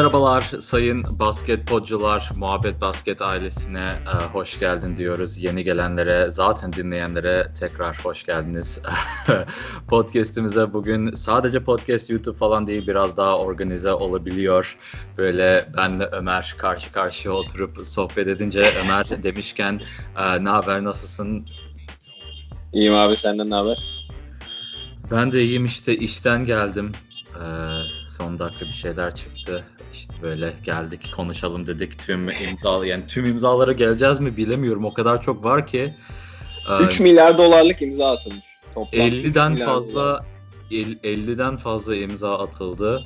Merhabalar sayın basketbolcular, Muhabbet Basket ailesine e, hoş geldin diyoruz. Yeni gelenlere, zaten dinleyenlere tekrar hoş geldiniz. Podcast'imize bugün sadece podcast YouTube falan değil biraz daha organize olabiliyor. Böyle benle Ömer karşı karşıya oturup sohbet edince Ömer demişken e, ne haber, nasılsın? İyiyim abi, senden ne haber? Ben de iyiyim işte işten geldim. Ee, son dakika bir şeyler çıktı. İşte böyle geldik konuşalım dedik tüm imza yani tüm imzalara geleceğiz mi bilemiyorum. O kadar çok var ki. 3 ee, milyar dolarlık imza atılmış. Toplam 50'den fazla 50'den fazla imza atıldı.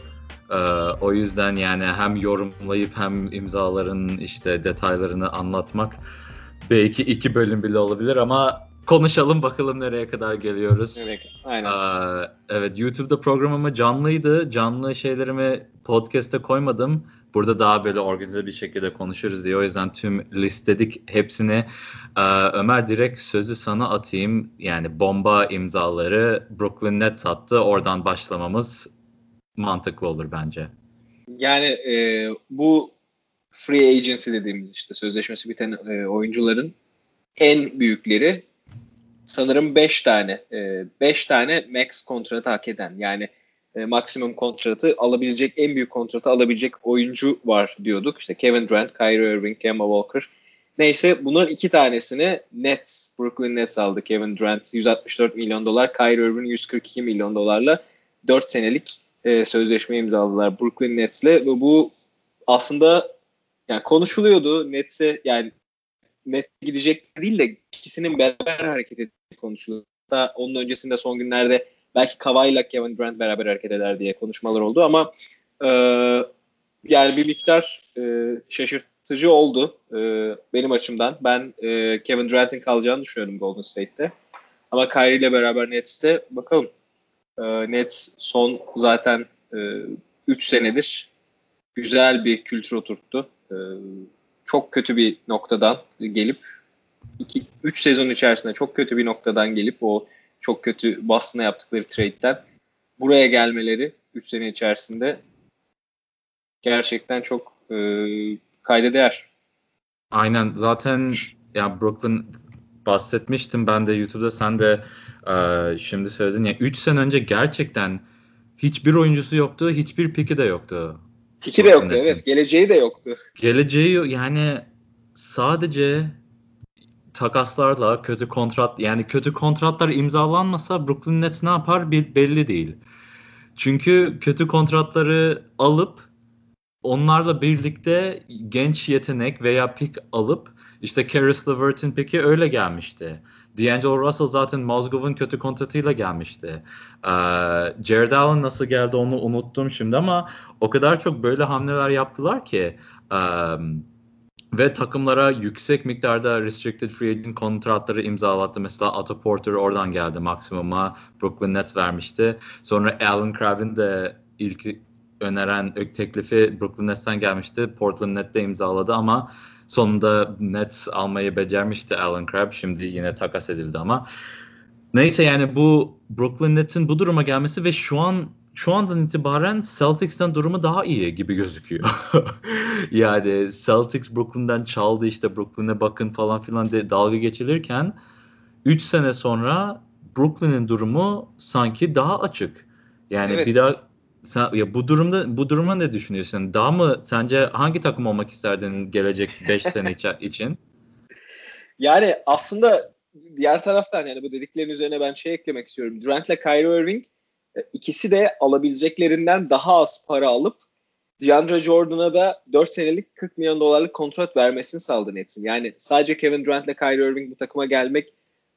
Ee, o yüzden yani hem yorumlayıp hem imzaların işte detaylarını anlatmak belki iki bölüm bile olabilir ama konuşalım bakalım nereye kadar geliyoruz. Evet, aynen. Ee, evet YouTube'da programımı canlıydı. Canlı şeylerimi podcast'e koymadım. Burada daha böyle organize bir şekilde konuşuruz diye. O yüzden tüm listedik hepsini. Ee, Ömer direkt sözü sana atayım. Yani bomba imzaları Brooklyn Nets attı. Oradan başlamamız mantıklı olur bence. Yani e, bu free agency dediğimiz işte sözleşmesi biten e, oyuncuların en büyükleri sanırım 5 tane 5 e, tane max kontratı hak eden yani e, maksimum kontratı alabilecek en büyük kontratı alabilecek oyuncu var diyorduk. İşte Kevin Durant, Kyrie Irving, Kemba Walker. Neyse bunların iki tanesini Nets, Brooklyn Nets aldı. Kevin Durant 164 milyon dolar, Kyrie Irving 142 milyon dolarla 4 senelik e, sözleşme imzaladılar Brooklyn Nets'le ve bu aslında yani konuşuluyordu Nets'e yani net gidecek değil de ikisinin beraber hareket ettiği konuşuluyor. Hatta onun öncesinde son günlerde belki Kawhi ile Kevin Durant beraber hareket eder diye konuşmalar oldu ama e, yani bir miktar e, şaşırtıcı oldu e, benim açımdan. Ben e, Kevin Durant'in kalacağını düşünüyorum Golden State'te. Ama Kyrie ile beraber Nets'te bakalım. E, Nets son zaten 3 e, senedir güzel bir kültür oturttu. E, çok kötü bir noktadan gelip 3 sezon içerisinde çok kötü bir noktadan gelip o çok kötü Boston'a yaptıkları trade'den buraya gelmeleri 3 sene içerisinde gerçekten çok e, kayda değer. Aynen zaten ya Brooklyn bahsetmiştim ben de YouTube'da sen de e, şimdi söyledin ya 3 sene önce gerçekten hiçbir oyuncusu yoktu, hiçbir piki de yoktu. Piki de yoktu evet. Geleceği de yoktu. Geleceği yani sadece takaslarla kötü kontrat yani kötü kontratlar imzalanmasa Brooklyn Nets ne yapar belli değil. Çünkü kötü kontratları alıp onlarla birlikte genç yetenek veya pick alıp işte Caris LeVert'in peki öyle gelmişti. D'Angelo Russell zaten Mozgov'un kötü kontratıyla gelmişti. Ee, Jared Allen nasıl geldi onu unuttum şimdi ama o kadar çok böyle hamleler yaptılar ki um, ve takımlara yüksek miktarda restricted free agent kontratları imzalattı. Mesela Otto Porter oradan geldi maksimuma. Brooklyn Nets vermişti. Sonra Alan Crabb'in de ilk öneren teklifi Brooklyn Nets'ten gelmişti. Portland Net'te imzaladı ama sonunda Nets almayı becermişti Alan Crabb. Şimdi yine takas edildi ama. Neyse yani bu Brooklyn Nets'in bu duruma gelmesi ve şu an şu andan itibaren Celtics'ten durumu daha iyi gibi gözüküyor. yani Celtics Brooklyn'den çaldı işte Brooklyn'e bakın falan filan de dalga geçilirken 3 sene sonra Brooklyn'in durumu sanki daha açık. Yani evet. bir daha sen ya bu durumda bu duruma ne düşünüyorsun? Daha mı sence hangi takım olmak isterdin gelecek 5 sene için? Yani aslında diğer taraftan yani bu dediklerin üzerine ben şey eklemek istiyorum. Durant ile Kyrie Irving e, ikisi de alabileceklerinden daha az para alıp DeAndre Jordan'a da 4 senelik 40 milyon dolarlık kontrat vermesini sağladı Nets'in. Yani sadece Kevin Durant ile Kyrie Irving bu takıma gelmek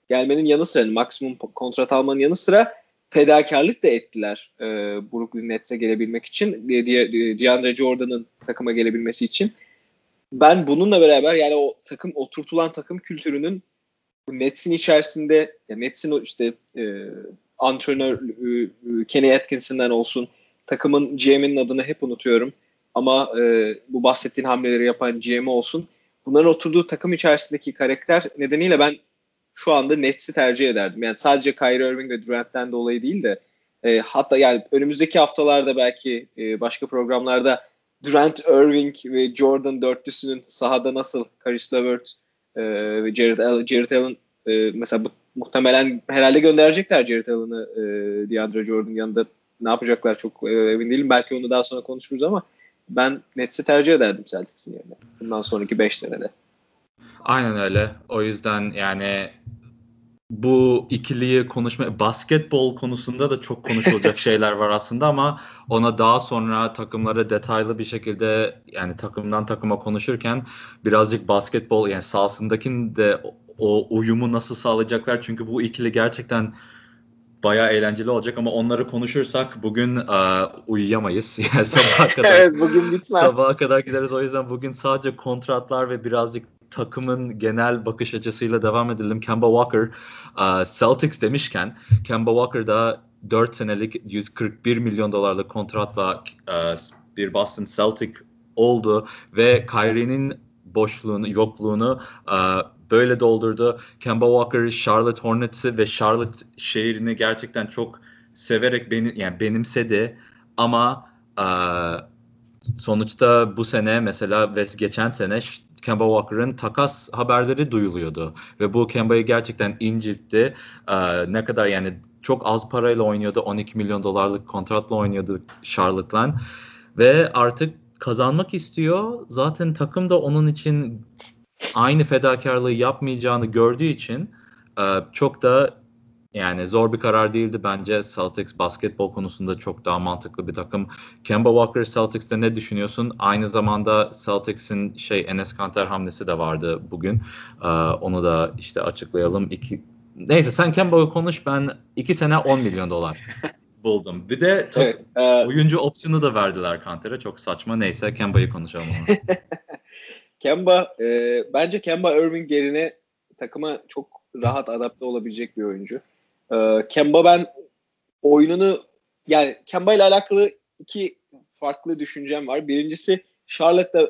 gelmenin yanı sıra yani maksimum kontrat almanın yanı sıra fedakarlık da ettiler e, Brooklyn Nets'e gelebilmek için. De, DeAndre Jordan'ın takıma gelebilmesi için. Ben bununla beraber yani o takım oturtulan takım kültürünün Nets'in içerisinde yani Nets'in işte e, antrenör e, e, Kenny Atkinson'dan olsun takımın GM'inin adını hep unutuyorum ama e, bu bahsettiğin hamleleri yapan GM olsun bunların oturduğu takım içerisindeki karakter nedeniyle ben şu anda Nets'i tercih ederdim. Yani sadece Kyrie Irving ve Durant'ten dolayı değil de e, hatta yani önümüzdeki haftalarda belki e, başka programlarda Durant, Irving ve Jordan dörtlüsünün sahada nasıl Karis LeVert e, ve Jared, Allen, Jared Allen e, mesela bu, muhtemelen herhalde gönderecekler Jared Allen'ı e, DeAndre Jordan yanında ne yapacaklar çok e, emin değilim. Belki onu daha sonra konuşuruz ama ben Nets'i tercih ederdim Celtics'in yerine. Bundan sonraki 5 senede. Aynen öyle. O yüzden yani bu ikiliyi konuşma basketbol konusunda da çok konuşulacak şeyler var aslında ama ona daha sonra takımlara detaylı bir şekilde yani takımdan takıma konuşurken birazcık basketbol yani sahasındakinin de o uyumu nasıl sağlayacaklar çünkü bu ikili gerçekten bayağı eğlenceli olacak ama onları konuşursak bugün uh, uyuyamayız. Yani sabaha kadar. evet bugün bitmez. Sabaha kadar gideriz. O yüzden bugün sadece kontratlar ve birazcık takımın genel bakış açısıyla devam edelim. Kemba Walker uh, Celtics demişken Kemba Walker da 4 senelik 141 milyon dolarlık kontratla uh, bir Boston Celtic oldu ve Kyrie'nin boşluğunu, yokluğunu uh, böyle doldurdu. Kemba Walker Charlotte Hornets'i ve Charlotte şehrini gerçekten çok severek benim yani benimsedi ama sonuçta bu sene mesela ve geçen sene Kemba Walker'ın takas haberleri duyuluyordu ve bu Kemba'yı gerçekten inciltti. Uh, ne kadar yani çok az parayla oynuyordu. 12 milyon dolarlık kontratla oynuyordu Charlotte'la ve artık kazanmak istiyor. Zaten takım da onun için aynı fedakarlığı yapmayacağını gördüğü için çok da yani zor bir karar değildi bence. Celtics basketbol konusunda çok daha mantıklı bir takım. Kemba Walker Celtics'te ne düşünüyorsun? Aynı zamanda Celtics'in şey Enes Kanter hamlesi de vardı bugün. onu da işte açıklayalım. İki, neyse sen Kemba'yı konuş ben iki sene 10 milyon dolar buldum. Bir de evet, e, oyuncu opsiyonu da verdiler Kanter'e. Çok saçma. Neyse Kemba'yı konuşalım. Kemba e, bence Kemba Irving yerine takıma çok rahat adapte olabilecek bir oyuncu. E, Kemba ben oyununu yani Kemba ile alakalı iki farklı düşüncem var. Birincisi Charlotte'da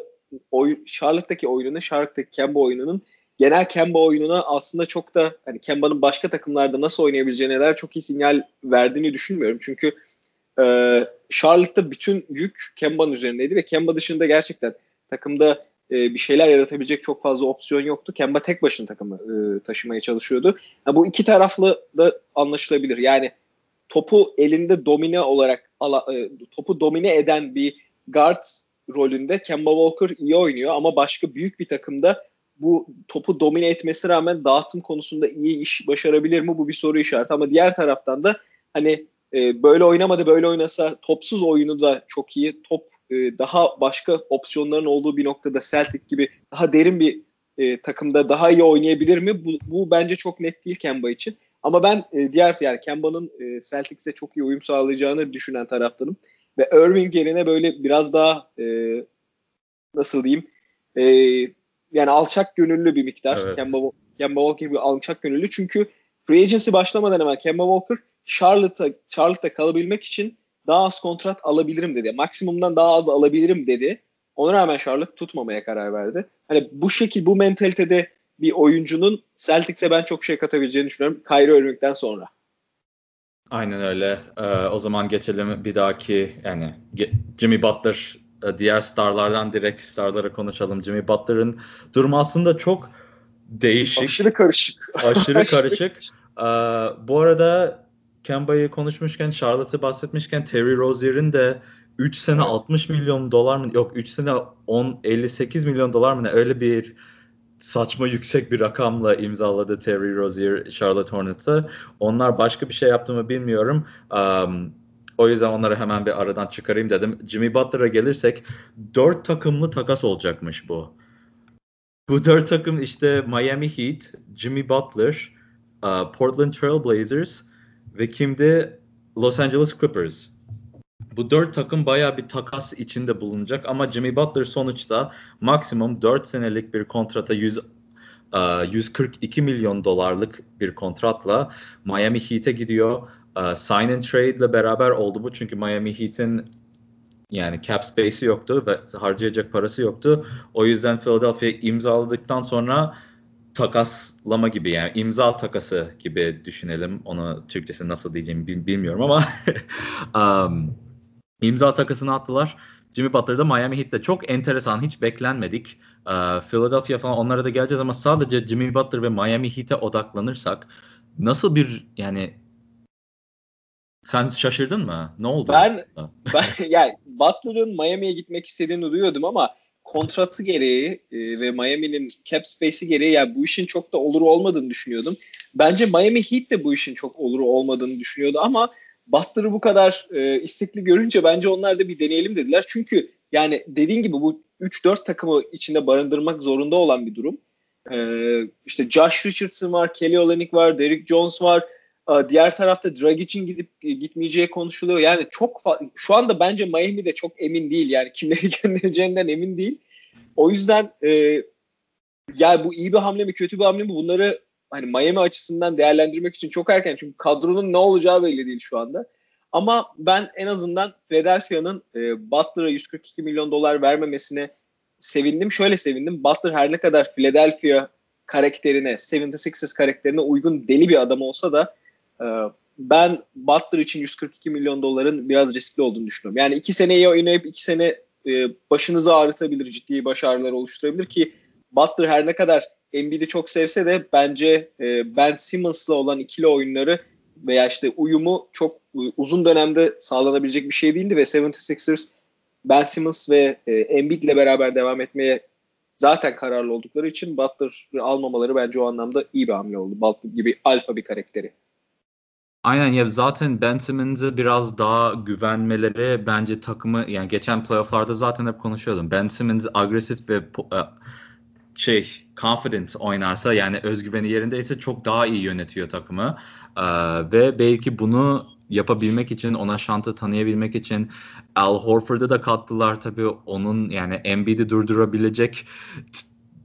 oy, Charlotte'daki oyununu, Charlotte'daki Kemba oyununun genel Kemba oyununa aslında çok da hani Kemba'nın başka takımlarda nasıl oynayabileceğine dair çok iyi sinyal verdiğini düşünmüyorum. Çünkü e, Charlotte'da bütün yük Kemba'nın üzerindeydi ve Kemba dışında gerçekten takımda e, bir şeyler yaratabilecek çok fazla opsiyon yoktu. Kemba tek başına takımı e, taşımaya çalışıyordu. Yani bu iki taraflı da anlaşılabilir. Yani topu elinde domine olarak ala, e, topu domine eden bir guard rolünde Kemba Walker iyi oynuyor ama başka büyük bir takımda bu topu domine etmesi rağmen dağıtım konusunda iyi iş başarabilir mi? Bu bir soru işareti ama diğer taraftan da hani e, böyle oynamadı böyle oynasa topsuz oyunu da çok iyi. Top e, daha başka opsiyonların olduğu bir noktada Celtic gibi daha derin bir e, takımda daha iyi oynayabilir mi? Bu, bu bence çok net değil Kemba için. Ama ben e, diğer yani Kemba'nın e, Celtics'e çok iyi uyum sağlayacağını düşünen taraftanım. Ve Irving yerine böyle biraz daha e, nasıl diyeyim e, yani alçak gönüllü bir miktar. Evet. Kemba, Kemba Walker bir alçak gönüllü. Çünkü free agency başlamadan hemen Kemba Walker Charlotte'a Charlotte'da kalabilmek için daha az kontrat alabilirim dedi. Maksimumdan daha az alabilirim dedi. Ona rağmen Charlotte tutmamaya karar verdi. Hani bu şekil bu mentalitede bir oyuncunun Celtics'e ben çok şey katabileceğini düşünüyorum. Kyrie Irving'den sonra. Aynen öyle. Ee, o zaman geçelim bir dahaki yani Jimmy Butler e, diğer starlardan direkt starlara konuşalım. Jimmy Butler'ın durumu aslında çok değişik. Aşırı karışık. Aşırı karışık. ee, bu arada Kemba'yı konuşmuşken, Charlotte'ı bahsetmişken Terry Rozier'in de 3 sene evet. 60 milyon dolar mı? Yok 3 sene 10 58 milyon dolar mı ne? Öyle bir saçma yüksek bir rakamla imzaladı Terry Rozier Charlotte Hornets'a. Onlar başka bir şey yaptı mı bilmiyorum. Um, o yüzden onları hemen bir aradan çıkarayım dedim. Jimmy Butler'a gelirsek dört takımlı takas olacakmış bu. Bu dört takım işte Miami Heat, Jimmy Butler, uh, Portland Trail Blazers ve kimdi? Los Angeles Clippers. Bu dört takım bayağı bir takas içinde bulunacak ama Jimmy Butler sonuçta maksimum 4 senelik bir kontrata 100 142 milyon dolarlık bir kontratla Miami Heat'e gidiyor. Sign and trade ile beraber oldu bu çünkü Miami Heat'in yani cap space'i yoktu ve harcayacak parası yoktu. O yüzden Philadelphia imzaladıktan sonra takaslama gibi yani imza takası gibi düşünelim. Onu Türkçesi nasıl diyeceğimi bilmiyorum ama um, imza takısını attılar. Jimmy Butler da Miami Heat'te çok enteresan hiç beklenmedik. Ee, Philadelphia falan onlara da geleceğiz ama sadece Jimmy Butler ve Miami Heat'e odaklanırsak nasıl bir yani sen şaşırdın mı? Ne oldu? Ben, ben yani Butler'ın Miami'ye gitmek istediğini duyuyordum ama kontratı gereği e, ve Miami'nin cap space'i gereği yani bu işin çok da olur olmadığını düşünüyordum. Bence Miami Heat de bu işin çok olur olmadığını düşünüyordu ama Butler'ı bu kadar e, istekli görünce bence onlar da bir deneyelim dediler. Çünkü yani dediğin gibi bu 3-4 takımı içinde barındırmak zorunda olan bir durum. E, işte Josh Richardson var, Kelly Olynyk var, Derrick Jones var. Diğer tarafta Dragic'in gidip e, gitmeyeceği konuşuluyor. Yani çok şu anda bence Miami de çok emin değil. Yani kimleri göndereceğinden emin değil. O yüzden e, yani bu iyi bir hamle mi kötü bir hamle mi bunları hani Miami açısından değerlendirmek için çok erken. Çünkü kadronun ne olacağı belli değil şu anda. Ama ben en azından Philadelphia'nın e, Butler'a 142 milyon dolar vermemesine sevindim. Şöyle sevindim. Butler her ne kadar Philadelphia karakterine, 76ers karakterine uygun deli bir adam olsa da ben Butler için 142 milyon doların biraz riskli olduğunu düşünüyorum. Yani iki seneyi oynayıp iki sene e, başınızı ağrıtabilir, ciddi başarılar oluşturabilir ki Butler her ne kadar Embiid'i çok sevse de bence e, Ben Simmons'la olan ikili oyunları veya işte uyumu çok uzun dönemde sağlanabilecek bir şey değildi ve 76ers Ben Simmons ve e, Embiid'le beraber devam etmeye zaten kararlı oldukları için Butler'ı almamaları bence o anlamda iyi bir hamle oldu. Butler gibi alfa bir karakteri. Aynen ya zaten Ben Simmons'e biraz daha güvenmeleri bence takımı yani geçen playofflarda zaten hep konuşuyordum. Ben Simmons agresif ve e, şey confident oynarsa yani özgüveni yerindeyse çok daha iyi yönetiyor takımı. Ee, ve belki bunu yapabilmek için ona şantı tanıyabilmek için Al Horford'u da kattılar tabii onun yani Embiid'i durdurabilecek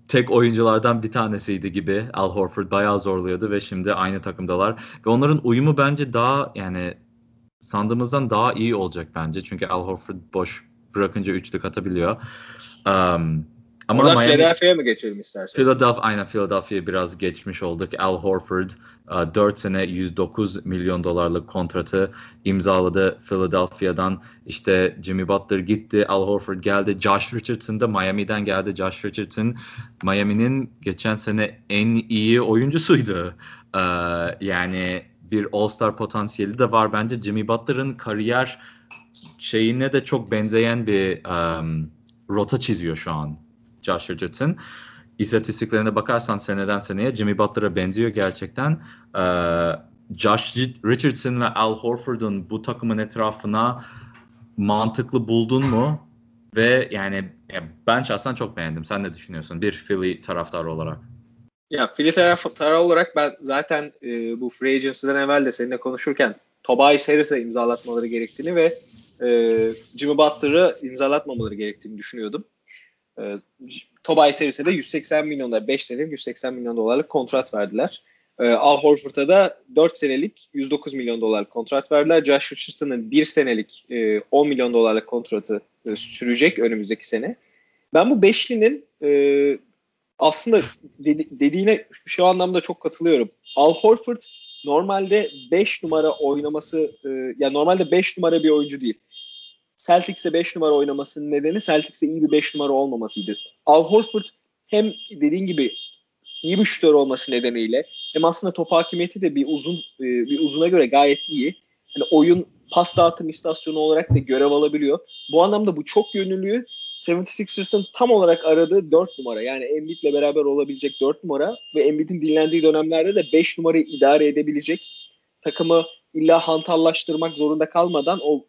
tek oyunculardan bir tanesiydi gibi. Al Horford bayağı zorluyordu ve şimdi aynı takımdalar. Ve onların uyumu bence daha yani sandığımızdan daha iyi olacak bence. Çünkü Al Horford boş bırakınca üçlük atabiliyor. Um, ama Oradan Miami, Philadelphia'ya mı geçelim istersen? Philadelphia, aynen Philadelphia'ya biraz geçmiş olduk. Al Horford 4 sene 109 milyon dolarlık kontratı imzaladı Philadelphia'dan. İşte Jimmy Butler gitti, Al Horford geldi. Josh Richardson da Miami'den geldi. Josh Richardson Miami'nin geçen sene en iyi oyuncusuydu. Yani bir All-Star potansiyeli de var. Bence Jimmy Butler'ın kariyer şeyine de çok benzeyen bir um, rota çiziyor şu an Josh Richardson. İstatistiklerine bakarsan seneden seneye Jimmy Butler'a benziyor gerçekten. Ee, Josh Richardson ve Al Horford'un bu takımın etrafına mantıklı buldun mu? Ve yani ben şahsen çok beğendim. Sen ne düşünüyorsun bir Philly taraftarı olarak? Ya Philly taraftarı olarak ben zaten e, bu free agency'den evvel de seninle konuşurken Tobias Harris'e imzalatmaları gerektiğini ve e, Jimmy Butler'ı imzalatmamaları gerektiğini düşünüyordum. E, Tobias Harris'e de 180 milyon dolar, 5 senelik 180 milyon dolarlık kontrat verdiler. E, Al Horford'a da 4 senelik 109 milyon dolarlık kontrat verdiler. Josh Richardson'ın 1 senelik e, 10 milyon dolarlık kontratı e, sürecek önümüzdeki sene. Ben bu beşlinin e, aslında dedi, dediğine şu anlamda çok katılıyorum. Al Horford normalde 5 numara oynaması e, yani normalde 5 numara bir oyuncu değil. Celtics'e 5 numara oynamasının nedeni Celtics'e iyi bir 5 numara olmamasıydı. Al Horford hem dediğin gibi iyi bir şütör olması nedeniyle hem aslında top hakimiyeti de bir uzun e, bir uzuna göre gayet iyi. Yani oyun pas dağıtım istasyonu olarak da görev alabiliyor. Bu anlamda bu çok yönlülüğü 76ers'ın tam olarak aradığı 4 numara. Yani Embiid'le beraber olabilecek 4 numara ve Embiid'in dinlendiği dönemlerde de 5 numarayı idare edebilecek takımı illa hantallaştırmak zorunda kalmadan o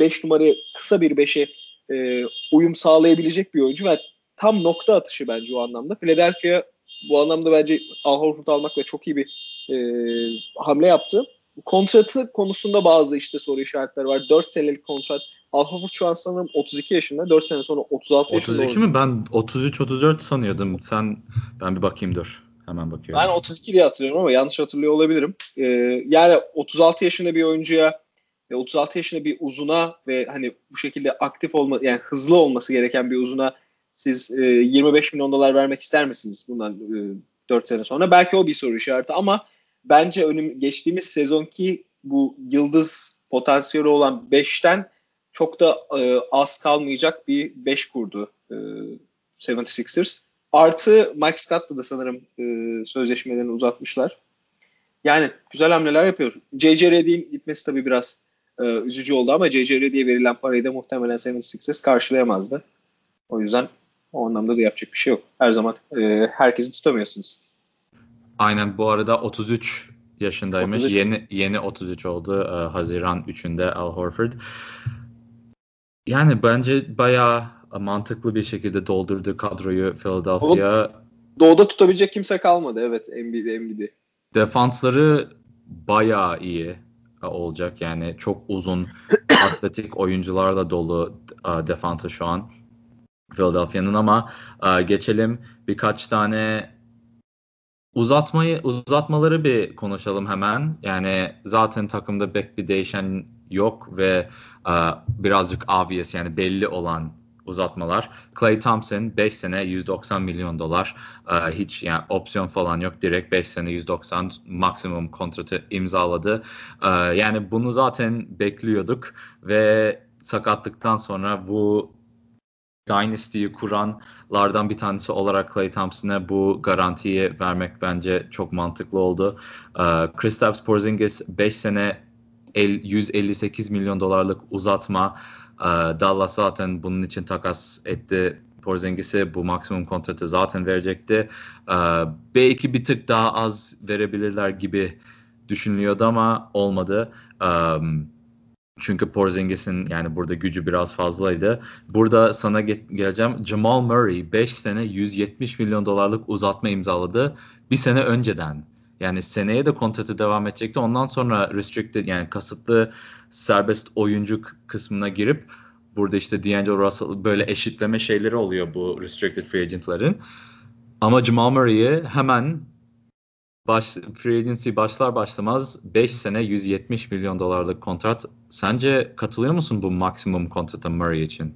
5 numarayı kısa bir 5'e e, uyum sağlayabilecek bir oyuncu ve tam nokta atışı bence o anlamda. Philadelphia bu anlamda bence Al Horford almak ve çok iyi bir e, hamle yaptı. Kontratı konusunda bazı işte soru işaretleri var. 4 senelik kontrat. Al Horford şu an sanırım 32 yaşında. 4 sene sonra 36 yaşında. 32 mi? Ben 33-34 sanıyordum. Sen ben bir bakayım dur. Hemen bakıyorum. Ben 32 diye hatırlıyorum ama yanlış hatırlıyor olabilirim. Ee, yani 36 yaşında bir oyuncuya 36 yaşında bir uzuna ve hani bu şekilde aktif olma yani hızlı olması gereken bir uzuna siz e, 25 milyon dolar vermek ister misiniz bundan e, 4 sene sonra? Belki o bir soru işareti ama bence önüm geçtiğimiz sezonki bu yıldız potansiyeli olan 5'ten çok da e, az kalmayacak bir 5 kurdu e, 76ers. Artı Mike Scott'la da sanırım e, sözleşmelerini uzatmışlar. Yani güzel hamleler yapıyor. J.J. Redick'in gitmesi tabii biraz e, üzücü oldu ama J.J. Redick'e verilen parayı da muhtemelen 76ers karşılayamazdı. O yüzden o anlamda da yapacak bir şey yok. Her zaman e, herkesi tutamıyorsunuz. Aynen bu arada 33 yaşındaymış. 33. Yeni yeni 33 oldu. E, Haziran 3'ünde Al Horford. Yani bence bayağı mantıklı bir şekilde doldurdu kadroyu Philadelphia. Doğuda tutabilecek kimse kalmadı evet NBA, NBA. Defansları bayağı iyi olacak. Yani çok uzun atletik oyuncularla dolu uh, defansı şu an Philadelphia'nın ama uh, geçelim birkaç tane uzatmayı uzatmaları bir konuşalım hemen. Yani zaten takımda pek bir değişen yok ve uh, birazcık obvious yani belli olan uzatmalar. Clay Thompson 5 sene 190 milyon dolar. Uh, hiç yani opsiyon falan yok. Direkt 5 sene 190 maksimum kontratı imzaladı. Uh, yani bunu zaten bekliyorduk ve sakatlıktan sonra bu Dynasty'yi kuranlardan bir tanesi olarak Clay Thompson'a bu garantiyi vermek bence çok mantıklı oldu. Uh, Kristaps Porzingis 5 sene 158 milyon dolarlık uzatma ee, Dallas zaten bunun için takas etti. Porzingis'e bu maksimum kontratı zaten verecekti. Ee, belki bir tık daha az verebilirler gibi düşünülüyordu ama olmadı. Ee, çünkü Porzingis'in yani burada gücü biraz fazlaydı. Burada sana ge- geleceğim. Jamal Murray 5 sene 170 milyon dolarlık uzatma imzaladı. Bir sene önceden. Yani seneye de kontratı devam edecekti. Ondan sonra restricted yani kasıtlı serbest oyuncu kısmına girip burada işte D'Angelo Russell böyle eşitleme şeyleri oluyor bu restricted free agent'ların. Ama Jamal Murray'i hemen baş, free agency başlar başlamaz 5 sene 170 milyon dolarlık kontrat. Sence katılıyor musun bu maksimum kontrata Murray için?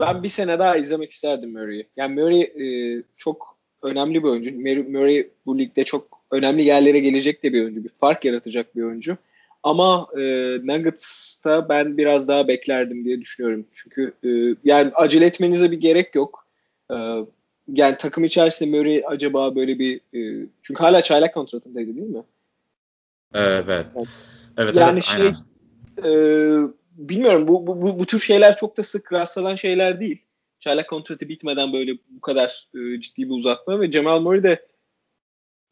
Ben bir sene daha izlemek isterdim Murray'i. Yani Murray e, çok önemli bir oyuncu. Murray bu ligde çok önemli yerlere gelecek de bir oyuncu. Bir fark yaratacak bir oyuncu. Ama e, Nuggets'ta ben biraz daha beklerdim diye düşünüyorum. Çünkü e, yani acele etmenize bir gerek yok. E, yani takım içerisinde Murray acaba böyle bir e, çünkü hala çaylak kontratındaydı değil mi? Evet. Yani, evet, yani evet şey, aynen. E, bilmiyorum bu, bu, bu, bu tür şeyler çok da sık rastlanan şeyler değil. Çaylak kontratı bitmeden böyle bu kadar e, ciddi bir uzatma ve Cemal Murray de